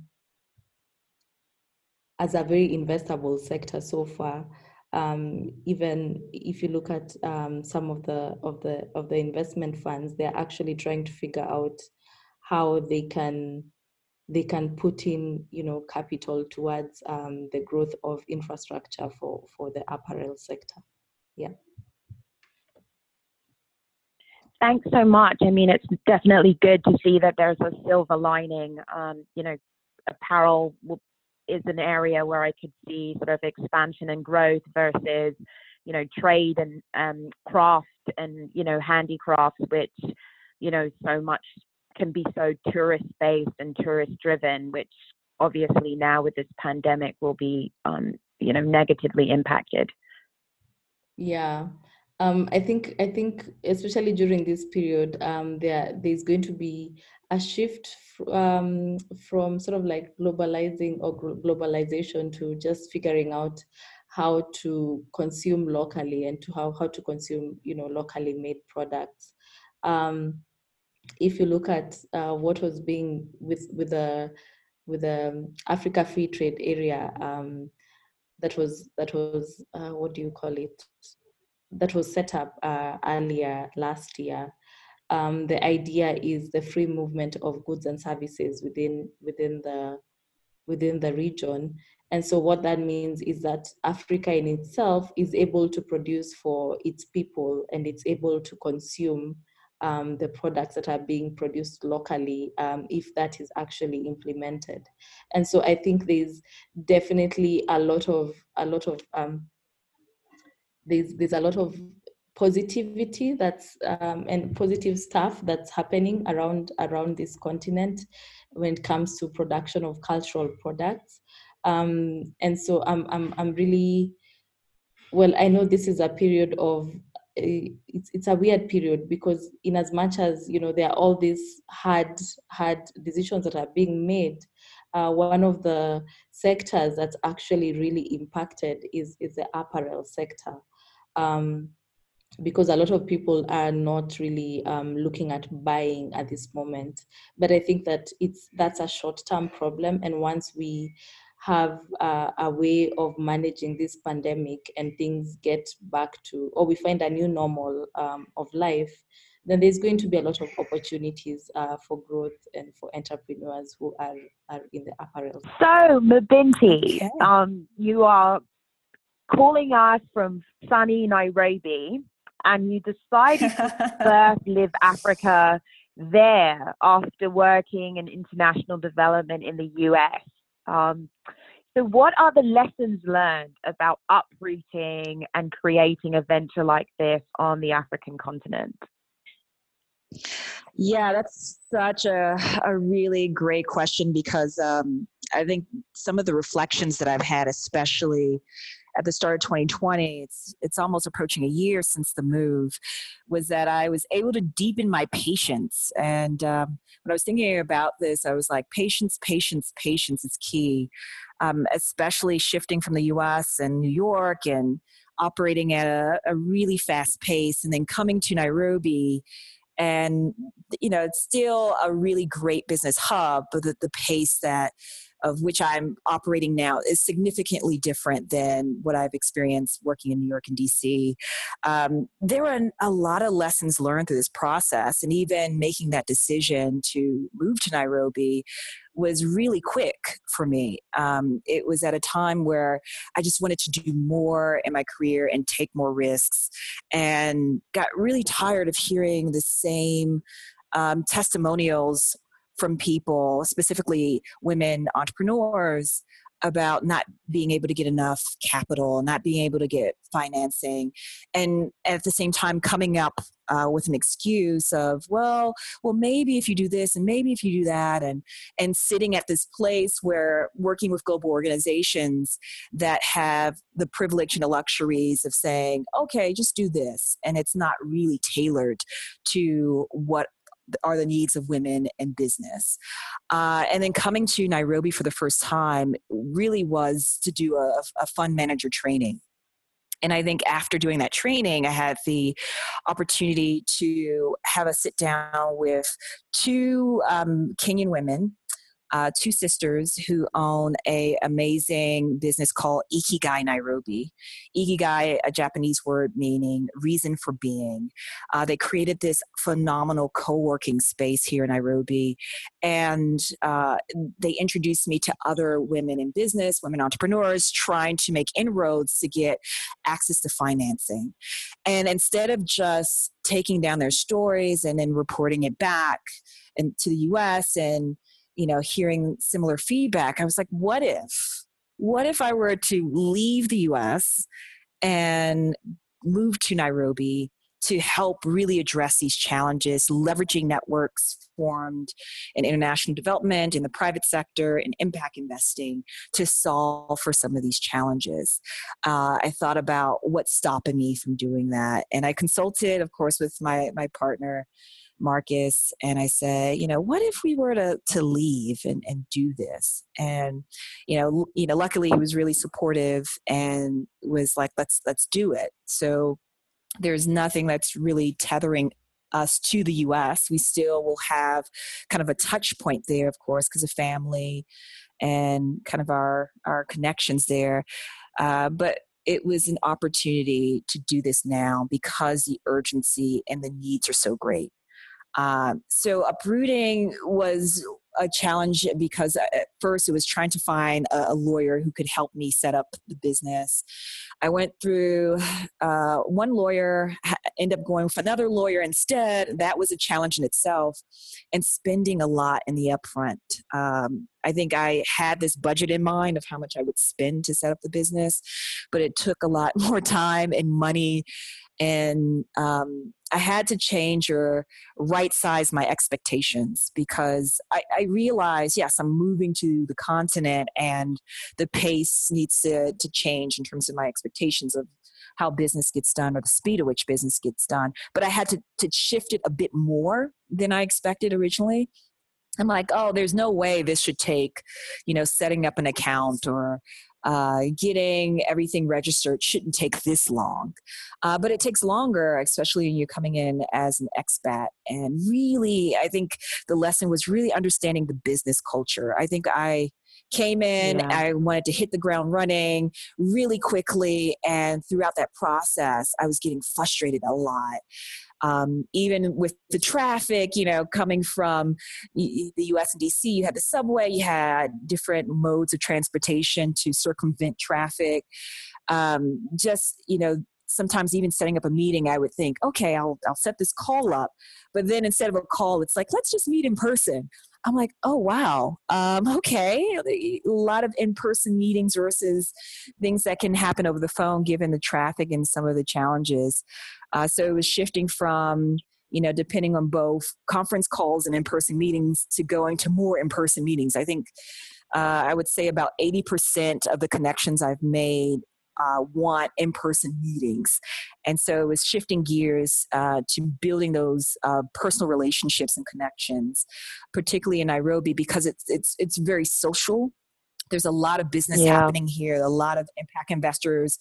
as a very investable sector so far um, even if you look at um, some of the of the of the investment funds, they're actually trying to figure out how they can they can put in you know capital towards um, the growth of infrastructure for for the apparel sector. Yeah. thanks so much. I mean, it's definitely good to see that there's a silver lining. Um, you know, apparel is an area where I could see sort of expansion and growth versus, you know, trade and um, craft and you know handicrafts, which you know so much can be so tourist based and tourist driven, which obviously now with this pandemic will be um, you know negatively impacted. Yeah. Um, I think I think especially during this period, um, there there's going to be a shift um, from sort of like globalizing or globalization to just figuring out how to consume locally and to how, how to consume you know locally made products. Um, if you look at uh, what was being with with the with the Africa Free Trade Area, um, that was that was uh, what do you call it? That was set up uh, earlier last year. Um, the idea is the free movement of goods and services within within the within the region. And so what that means is that Africa in itself is able to produce for its people and it's able to consume um, the products that are being produced locally um, if that is actually implemented. And so I think there's definitely a lot of a lot of um, there's there's a lot of positivity that's um, and positive stuff that's happening around around this continent when it comes to production of cultural products. Um, and so I'm I'm I'm really well. I know this is a period of it's it's a weird period because in as much as you know there are all these hard hard decisions that are being made uh, one of the sectors that's actually really impacted is is the apparel sector um, because a lot of people are not really um, looking at buying at this moment but i think that it's that's a short term problem and once we have uh, a way of managing this pandemic and things get back to, or we find a new normal um, of life, then there's going to be a lot of opportunities uh, for growth and for entrepreneurs who are, are in the apparel. So, Mabinty, okay. um, you are calling us from sunny Nairobi, and you decided to first live Africa there after working in international development in the US. Um, so, what are the lessons learned about uprooting and creating a venture like this on the African continent? Yeah, that's such a, a really great question because um, I think some of the reflections that I've had, especially at the start of 2020, it's it's almost approaching a year since the move, was that I was able to deepen my patience. And um, when I was thinking about this, I was like, patience, patience, patience is key, um, especially shifting from the U.S. and New York and operating at a, a really fast pace, and then coming to Nairobi and you know it's still a really great business hub but the, the pace that of which I'm operating now is significantly different than what I've experienced working in New York and DC. Um, there were a lot of lessons learned through this process, and even making that decision to move to Nairobi was really quick for me. Um, it was at a time where I just wanted to do more in my career and take more risks, and got really tired of hearing the same um, testimonials from people, specifically women entrepreneurs, about not being able to get enough capital, not being able to get financing, and at the same time coming up uh, with an excuse of, well, well, maybe if you do this and maybe if you do that, and and sitting at this place where working with global organizations that have the privilege and the luxuries of saying, okay, just do this, and it's not really tailored to what are the needs of women in business. Uh, and then coming to Nairobi for the first time really was to do a, a fund manager training. And I think after doing that training, I had the opportunity to have a sit down with two um, Kenyan women uh, two sisters who own a amazing business called Ikigai Nairobi. Ikigai, a Japanese word meaning reason for being. Uh, they created this phenomenal co-working space here in Nairobi, and uh, they introduced me to other women in business, women entrepreneurs trying to make inroads to get access to financing. And instead of just taking down their stories and then reporting it back and to the us and you know hearing similar feedback i was like what if what if i were to leave the us and move to nairobi to help really address these challenges, leveraging networks formed in international development, in the private sector, in impact investing to solve for some of these challenges. Uh, I thought about what's stopping me from doing that. And I consulted, of course, with my, my partner. Marcus and I said, you know, what if we were to to leave and, and do this? And you know, you know, luckily he was really supportive and was like, let's let's do it. So there's nothing that's really tethering us to the US. We still will have kind of a touch point there, of course, because of family and kind of our, our connections there. Uh, but it was an opportunity to do this now because the urgency and the needs are so great. Um, so uprooting was a challenge because at first it was trying to find a, lawyer who could help me set up the business. I went through uh, one lawyer, ended up going with another lawyer instead. That was a challenge in itself, and spending a lot in the upfront. Um, I think I had this budget in mind of how much I would spend to set up the business, but it took a lot more time and money and um, I had to change or right size my expectations because I, I, realized, yes, I'm moving to the continent and the pace needs to, to change in terms of my expectations of how business gets done or the speed at which business gets done. But I had to, to shift it a bit more than I expected originally. I'm like, oh, there's no way this should take, you know, setting up an account or uh, getting everything registered shouldn't take this long. Uh, but it takes longer, especially when you're coming in as an expat. And really, I think the lesson was really understanding the business culture. I think I came in yeah. i wanted to hit the ground running really quickly and throughout that process i was getting frustrated a lot um, even with the traffic, you know, coming from the US and DC, you had the subway, you had different modes of transportation to circumvent traffic. Um, just, you know, sometimes even setting up a meeting, I would think, okay, I'll, I'll set this call up. But then instead of a call, it's like, let's just meet in person. I'm like, oh, wow. Um, okay. A lot of in person meetings versus things that can happen over the phone given the traffic and some of the challenges. Uh, so it was shifting from, you know, depending on both conference calls and in person meetings to going to more in person meetings. I think uh, I would say about 80% of the connections I've made uh, want in person meetings. And so it was shifting gears uh, to building those uh, personal relationships and connections, particularly in Nairobi, because it's, it's, it's very social there's a lot of business yeah. happening here a lot of impact investors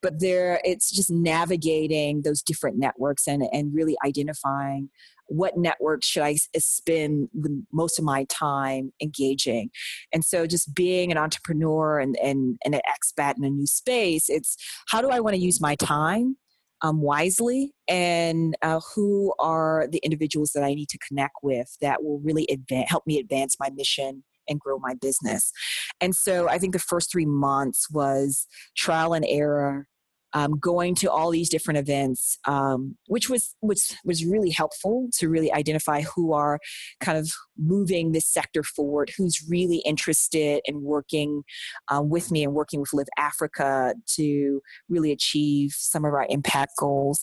but there it's just navigating those different networks and and really identifying what network should I spend the, most of my time engaging? And so just being an entrepreneur and, and, and an expat in a new space, it's how do I want to use my time? Um, wisely and uh, who are the individuals that I need to connect with that will really advance, help me advance my mission and grow my business. And so I think the first three months was trial and error, um, going to all these different events, um, which was which was really helpful to really identify who are kind of moving this sector forward, who's really interested in working um, with me and working with Live Africa to really achieve some of our impact goals.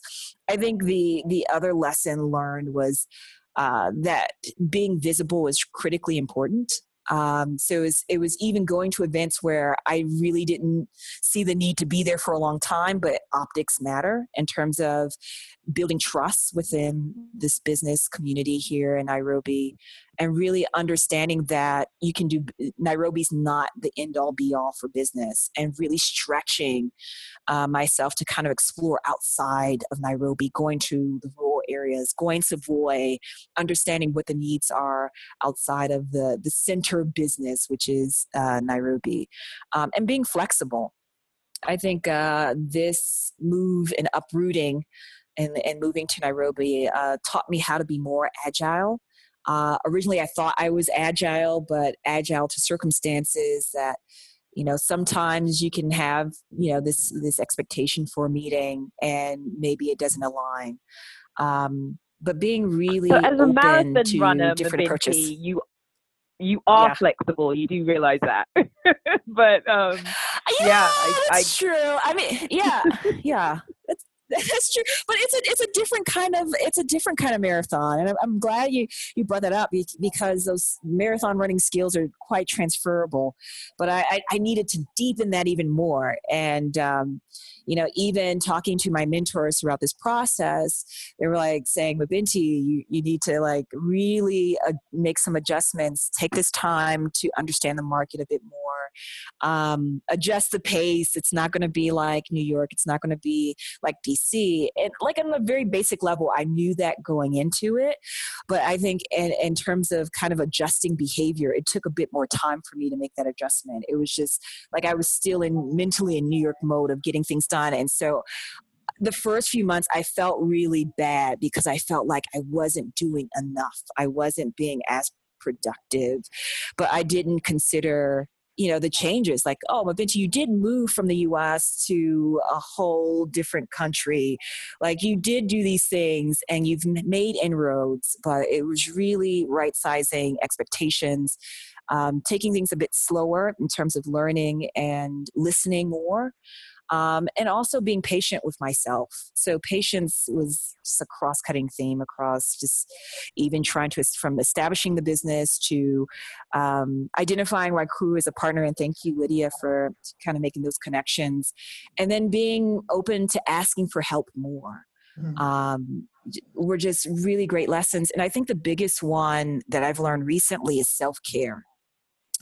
I think the the other lesson learned was uh, that being visible is critically important. Um, so it was, it was even going to events where I really didn't see the need to be there for a long time, but optics matter in terms of building trust within this business community here in Nairobi and really understanding that you can do Nairobi's not the end all be all for business and really stretching uh, myself to kind of explore outside of Nairobi, going to the rural areas, going to Savoy, understanding what the needs are outside of the, the center business, which is uh, Nairobi, um, and being flexible. I think uh, this move and uprooting and, and moving to Nairobi uh, taught me how to be more agile uh, originally, I thought I was agile, but agile to circumstances that you know sometimes you can have you know this this expectation for a meeting and maybe it doesn't align Um, but being really so as a marathon runner, different approaches. You you are yeah. flexible. You do realize that, but um, yeah, yeah I, that's I, true. I mean, yeah, yeah. That's true, but it's a it's a different kind of it's a different kind of marathon, and I'm, I'm glad you you brought that up because those marathon running skills are quite transferable. But I I, I needed to deepen that even more, and um, you know, even talking to my mentors throughout this process, they were like saying, Mabinty, you, you need to like really uh, make some adjustments, take this time to understand the market a bit more, um, adjust the pace. It's not going to be like New York. It's not going to be like DC. And like on a very basic level, I knew that going into it. But I think in, in terms of kind of adjusting behavior, it took a bit more time for me to make that adjustment. It was just like I was still in mentally in New York mode of getting things done done. And so the first few months I felt really bad because I felt like I wasn't doing enough. I wasn't being as productive, but I didn't consider you know the changes like oh Mabinty, you did move from the us to a whole different country like you did do these things and you've made inroads but it was really right sizing expectations um, taking things a bit slower in terms of learning and listening more um, and also being patient with myself. So patience was just a cross-cutting theme across just even trying to from establishing the business to um, identifying Wakiuru as a partner. And thank you, Lydia, for kind of making those connections, and then being open to asking for help more. Mm-hmm. Um, were just really great lessons. And I think the biggest one that I've learned recently is self care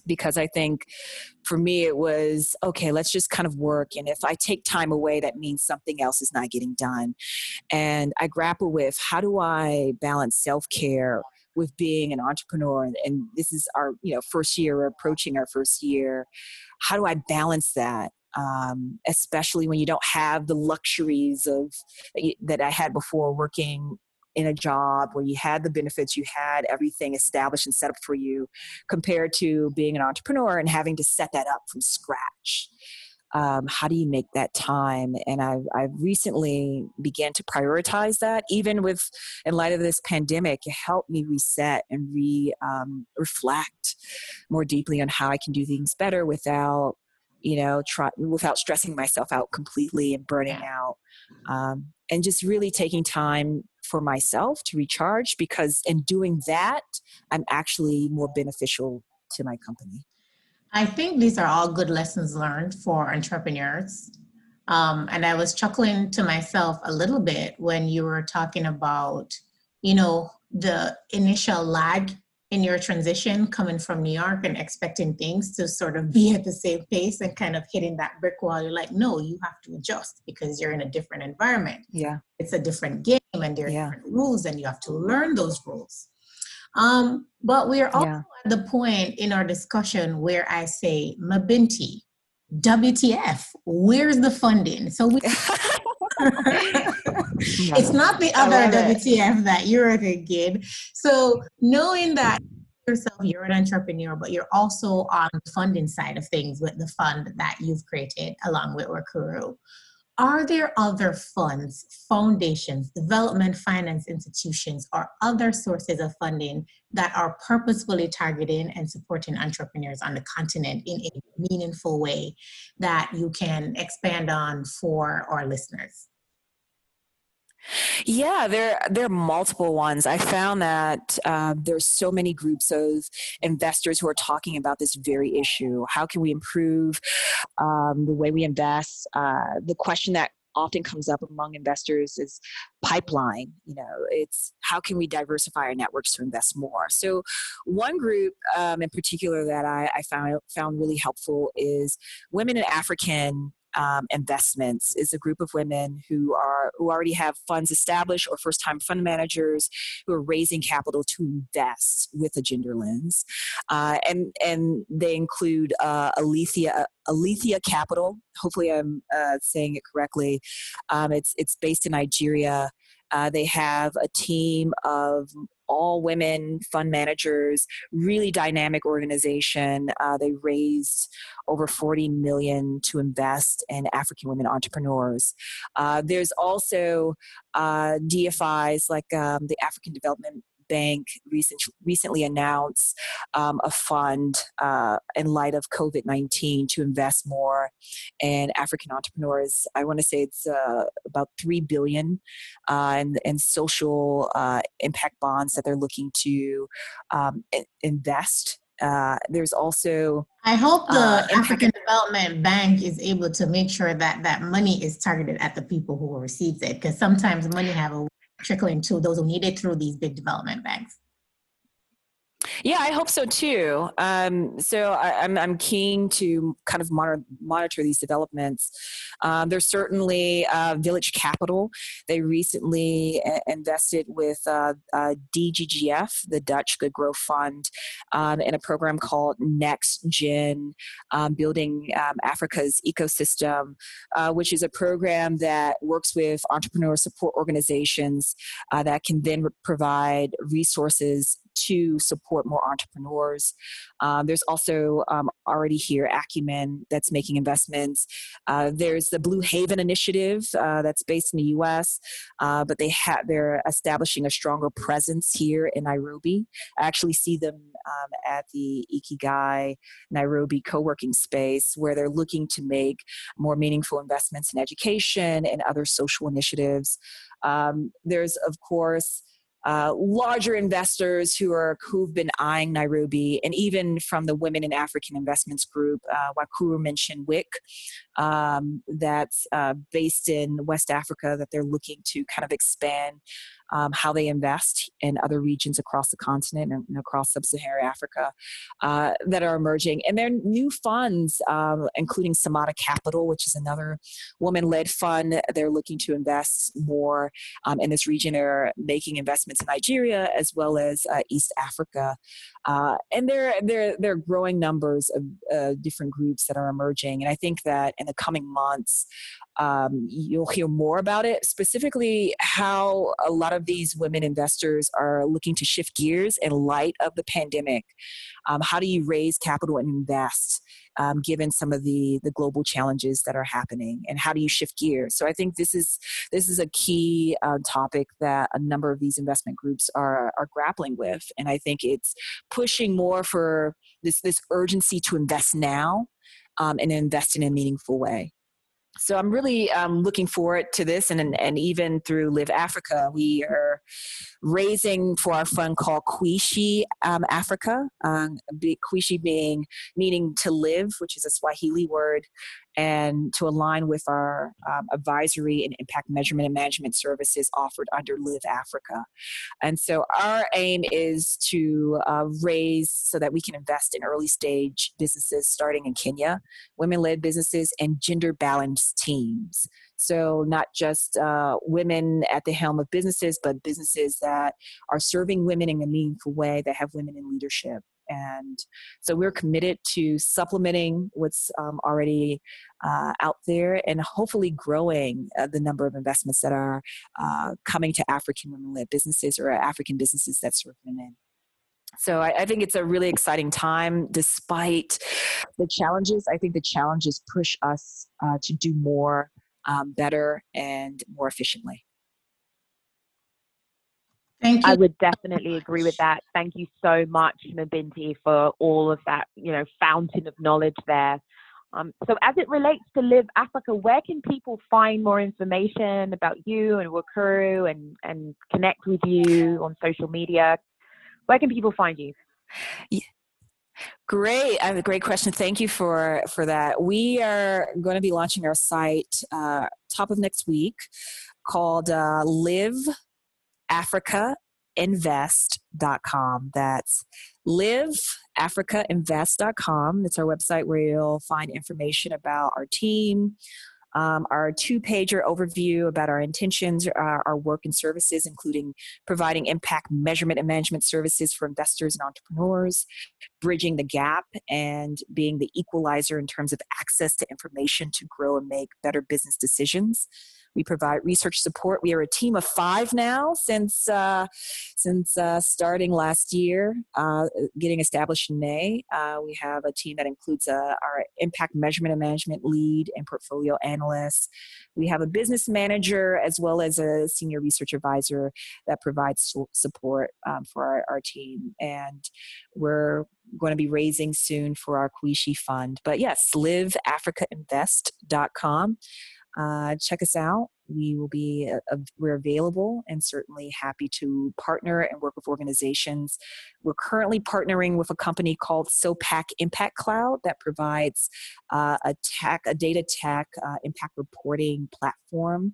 because I think for me it was okay, let's just kind of work. And if I take time away, that means something else is not getting done. And I grapple with how do I balance self care with being an entrepreneur and, and, this is our you know first year approaching our first year how do i balance that um, especially when you don't have the luxuries of that i had before working in a job where you had the benefits, you had everything established and set up for you, compared to being an entrepreneur and having to set that up from scratch. Um, how do you make that time? And I've, I've recently began to prioritize that, even with in light of this pandemic. It helped me reset and re um, reflect more deeply on how I can do things better without you know try without stressing myself out completely and burning out um, and just really taking time for myself to recharge because in doing that, I'm actually more beneficial to my company. I think these are all good lessons learned for entrepreneurs. Um, and I was chuckling to myself a little bit when you were talking about, you know, the initial lag in your transition coming from New York and expecting things to sort of be at the same pace and kind of hitting that brick wall, you're like, no, you have to adjust because you're in a different environment. Yeah. It's a different game and there are yeah. different rules and you have to learn those rules. Um, but we are also yeah. at the point in our discussion where I say, Mabinty, WTF, where's the funding? So we it's not the other WTF that you're thinking. So knowing that yourself, you're an entrepreneur, but you're also on the funding side of things with the fund that you've created along with Wakiuru. Are there other funds, foundations, development finance institutions, or other sources of funding that are purposefully targeting and supporting entrepreneurs on the continent in a meaningful way that you can expand on for our listeners? Yeah, there there are multiple ones. I found that uh, there's so many groups of investors who are talking about this very issue. How can we improve um, the way we invest? Uh, the question that often comes up among investors is pipeline you know it's how can we diversify our networks to invest more so one group um, in particular that I, I, found found really helpful is women in african um, investments is a group of women who are who already have funds established or first time fund managers who are raising capital to invest with a gender lens. Uh, and and they include uh, Alitheia Alitheia Capital. Hopefully I'm uh, saying it correctly. Um, it's it's based in Nigeria. Uh, they have a team of all women fund managers, really dynamic organization. Uh, they raised over 40 million to invest in African women entrepreneurs. Uh, there's also uh, DFIs like um, the African Development Bank recent, recently announced um, a fund uh, in light of COVID 19 to invest more in African entrepreneurs. I want to say it's uh, about 3 billion uh, in, in social uh, impact bonds that they're looking to um, invest. Uh, there's also I hope the uh, African Development Bank is able to make sure that that money is targeted at the people who will receive it because sometimes money have a trickling to those who need it through these big development banks. Yeah, I hope so too. Um, so I, am I'm, I'm keen to kind of monitor, monitor these developments. Um, there's certainly uh, Village Capital. They recently a- invested with uh, uh, DGGF, the Dutch Good Growth Fund, um, in a program called Next Gen, um, building um, Africa's ecosystem, uh, which is a program that works with entrepreneur support organizations uh, that can then provide resources to support more entrepreneurs. Um, there's also um, already here Acumen that's making investments. Uh, there's the Blue Haven Initiative uh, that's based in the U.S., uh, but they have they're establishing a stronger presence here in Nairobi. I actually see them um, at the Ikigai Nairobi co-working space where they're looking to make more meaningful investments in education and other social initiatives. Um, there's of course uh, larger investors who are who've been eyeing Nairobi, and even from the Women in African Investments Group, uh, Wakiuru mentioned WIC, um, that's uh, based in West Africa, that they're looking to kind of expand um, how they invest in other regions across the continent and across sub-Saharan Africa uh, that are emerging. And there are new funds, um, including Samata Capital, which is another woman-led fund. They're looking to invest more um, in this region. They're making investments in Nigeria as well as uh, East Africa. Uh, and there, there, there are growing numbers of uh, different groups that are emerging. And I think that in the coming months, um, you'll hear more about it, specifically how a lot of these women investors are looking to shift gears in light of the pandemic. Um, how do you raise capital and invest um, given some of the the global challenges that are happening, and how do you shift gears? So I think this is this is a key uh, topic that a number of these investment groups are are grappling with, and I think it's pushing more for this this urgency to invest now um, and invest in a meaningful way so I'm really um, looking forward to this, and and even through Live Africa, we are raising for our fund called Kuishi um, Africa. Um, being meaning to live, which is a Swahili word, and to align with our um, advisory and impact measurement and management services offered under Live Africa. And so our aim is to uh, raise so that we can invest in early stage businesses starting in Kenya, women led businesses, and gender balanced teams. So, not just uh, women at the helm of businesses, but businesses that are serving women in a meaningful way that have women in leadership. And so we're committed to supplementing what's um, already uh, out there and hopefully growing uh, the number of investments that are uh, coming to African women led businesses or African businesses that serve women. So I, I, think it's a really exciting time despite the challenges. I think the challenges push us uh, to do more, um, better, and more efficiently. Thank you. I would definitely agree with that. Thank you so much, Mabinty, for all of that, you know, fountain of knowledge there. Um, so as it relates to Live Africa, where can people find more information about you and Wakiuru and, and connect with you on social media? Where can people find you? Yeah. Great, I have a great question. Thank you for for that. We are going to be launching our site uh, top of next week called uh, Live africainvest.com. That's liveafricainvest.com. It's our website where you'll find information about our team, um, our two pager overview about our intentions, our, our, work and services, including providing impact measurement and management services for investors and entrepreneurs, bridging the gap, and being the equalizer in terms of access to information to grow and make better business decisions. We provide research support. We are a team of five now since uh, since uh, starting last year, uh, getting established in May. Uh, we have a team that includes uh, our impact measurement and management lead and portfolio analysts. We have a business manager as well as a senior research advisor that provides support um, for our, our team. And we're going to be raising soon for our Kuishi fund. But yes, liveafricainvest.com. Uh, check us out. We will be uh, we're available and certainly happy to partner and work with organizations. We're currently partnering with a company called SoPact Impact Cloud that provides uh, a tech, a data tech uh, impact reporting platform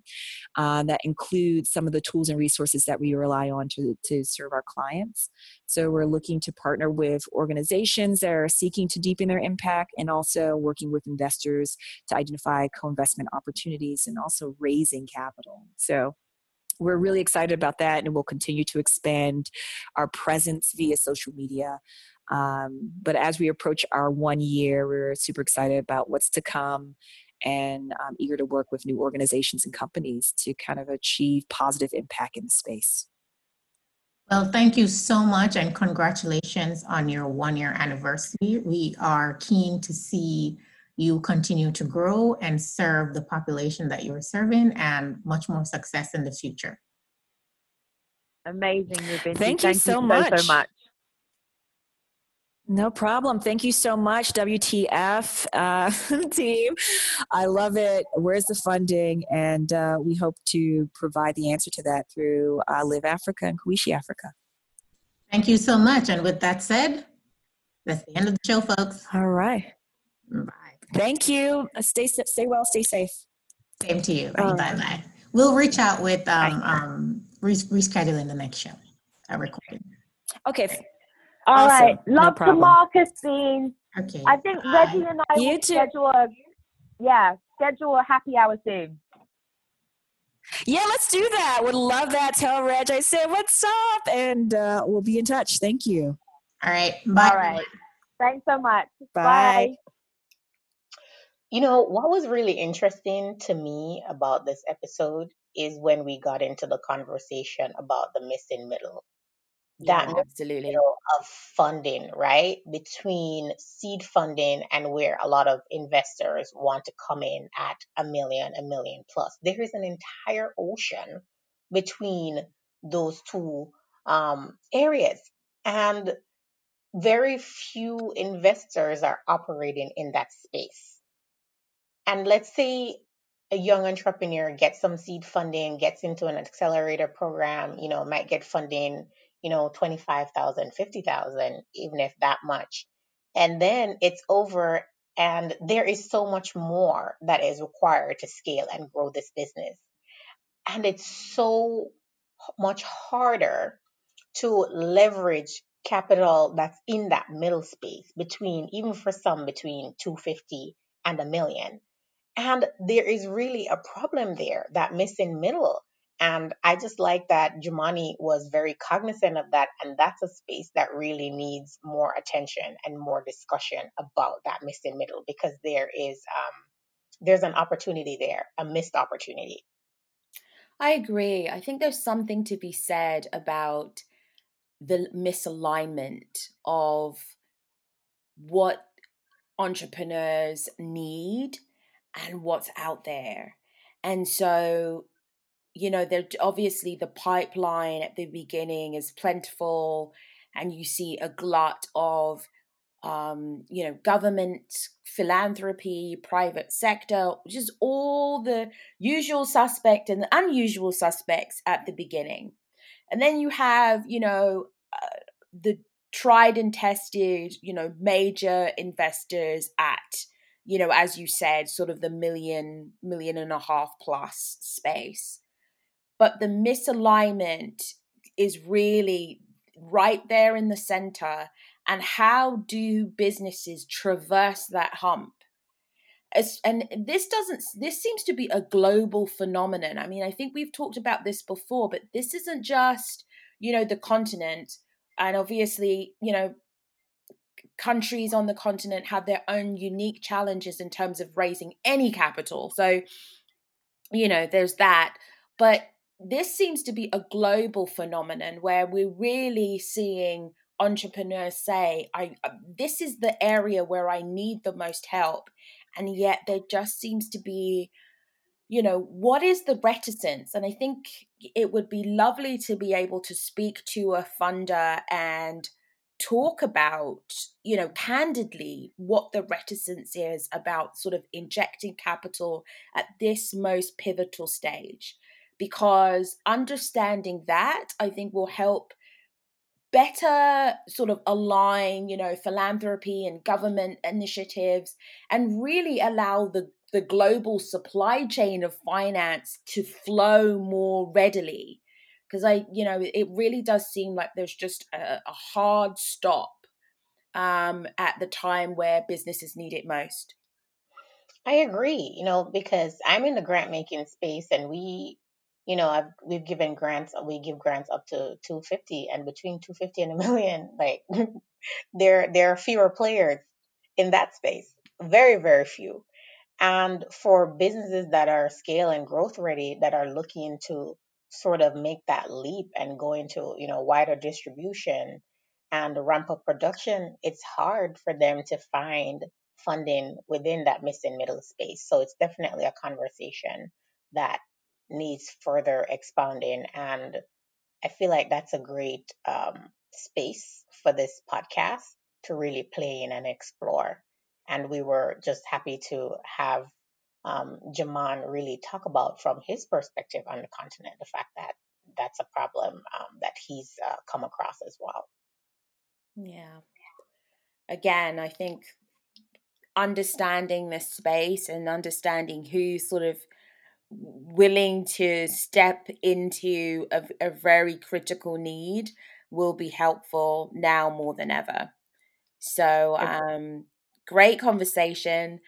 uh, that includes some of the tools and resources that we rely on to, to serve our clients. So we're looking to partner with organizations that are seeking to deepen their impact and also working with investors to identify co-investment opportunities and also raising capital. So we're really excited about that and we'll continue to expand our presence via social media. Um, but as we approach our one year, we're super excited about what's to come and I'm eager to work with new organizations and companies to kind of achieve positive impact in the space. Well, thank you so much and congratulations on your one year anniversary. We are keen to see you continue to grow and serve the population that you're serving and much more success in the future. Amazing, Rubin. Thank, Thank you so, you much. so much. No problem. Thank you so much, WTF uh, team. I love it. Where's the funding? And uh, we hope to provide the answer to that through uh, Live Africa and Kuishi Africa. Thank you so much. And with that said, that's the end of the show, folks. All right. Bye. Thank you. Uh, stay stay well. Stay safe. Same to you. Bye bye. We'll reach out with um, um, rescheduling the next show. A recording. Okay. All awesome. right. Love no to Marcus Bean. Okay. I think Bye. Reggie and I you will too. schedule a yeah, schedule a happy hour soon. Yeah, let's do that. Would love that. Tell Reg I said what's up, and uh, we'll be in touch. Thank you. All right. Bye. All right. Thanks so much. Bye. Bye. You know, what was really interesting to me about this episode is when we got into the conversation about the missing middle. That yeah, absolutely. of funding right? Between seed funding and where a lot of investors want to come in at a million a million plus. There is an entire ocean between those two um, areas. And very few investors are operating in that space and let's say a young entrepreneur gets some seed funding gets into an accelerator program you know might get funding you know, 25,000, 50,000, even if that much. And then it's over and there is so much more that is required to scale and grow this business. And it's so much harder to leverage capital that's in that middle space between, even for some, between 250 and a million. And there is really a problem there, that missing middle and I just like that Jumani was very cognizant of that. And that's a space that really needs more attention and more discussion about that missing middle because there is um, there's an opportunity there, a missed opportunity. I agree. I think there's something to be said about the misalignment of what entrepreneurs need and what's out there. And so you know, there obviously the pipeline at the beginning is plentiful, and you see a glut of, um, you know, government philanthropy, private sector, is all the usual suspect and the unusual suspects at the beginning, and then you have, you know, uh, the tried and tested, you know, major investors at you know, as you said, sort of the million, million and a half plus space. But the misalignment is really right there in the center and how do businesses traverse that hump? As, and this doesn't this seems to be a global phenomenon. I mean i think we've talked about this before but this isn't just you know the continent and obviously you know countries on the continent have their own unique challenges in terms of raising any capital so you know, there's that. But this seems to be a global phenomenon where we're really seeing entrepreneurs say, I uh, this is the area where I need the most help. And yet there just seems to be you know, what is the reticence? And I think it would be lovely to be able to speak to a funder and talk about, you know, candidly what the reticence is about sort of injecting capital at this most pivotal stage. Because understanding that, I think, will help better sort of align, you know, philanthropy and government initiatives and really allow the the global supply chain of finance to flow more readily because i you know it really does seem like there's just a, a hard stop um, at the time where businesses need it most. I agree you know because i'm in the grant making space and we you know I've, we've given grants we give grants up to 250 and between 250 and a million like there there are fewer players in that space very very few. And for businesses that are scale and growth ready, that are looking to sort of make that leap and go into, you know, wider distribution and ramp up production, it's hard for them to find funding within that missing middle space. So it's definitely a conversation that needs further expounding. And I feel like that's a great um, space for this podcast to really play in and explore and we were just happy to have um, Jaman really talk about from his perspective on the continent the fact that that's a problem um, that he's uh, come across as well. Yeah. Again, I think understanding the space and understanding who's sort of willing to step into a, a very critical need will be helpful now more than ever. So, um, great conversation.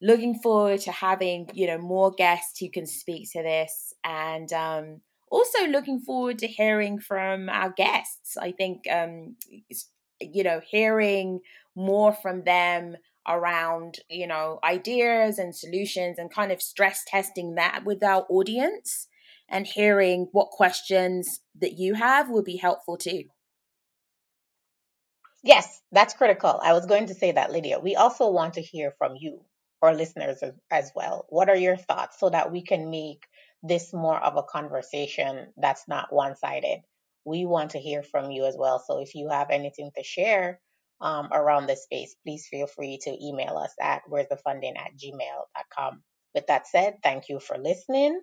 Looking forward to having you know more guests who can speak to this, and um, also looking forward to hearing from our guests. I think um, you know hearing more from them around you know ideas and solutions and kind of stress testing that with our audience and hearing what questions that you have would be helpful too. Yes, that's critical. I was going to say that, Lydia. We also want to hear from you, our listeners, as, as well. What are your thoughts so that we can make this more of a conversation that's not one sided? We want to hear from you as well. So if you have anything to share um, around this space, please feel free to email us at where's the funding at gmail.com. With that said, thank you for listening.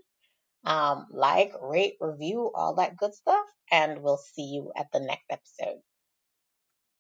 Um, like, rate, review, all that good stuff. And we'll see you at the next episode.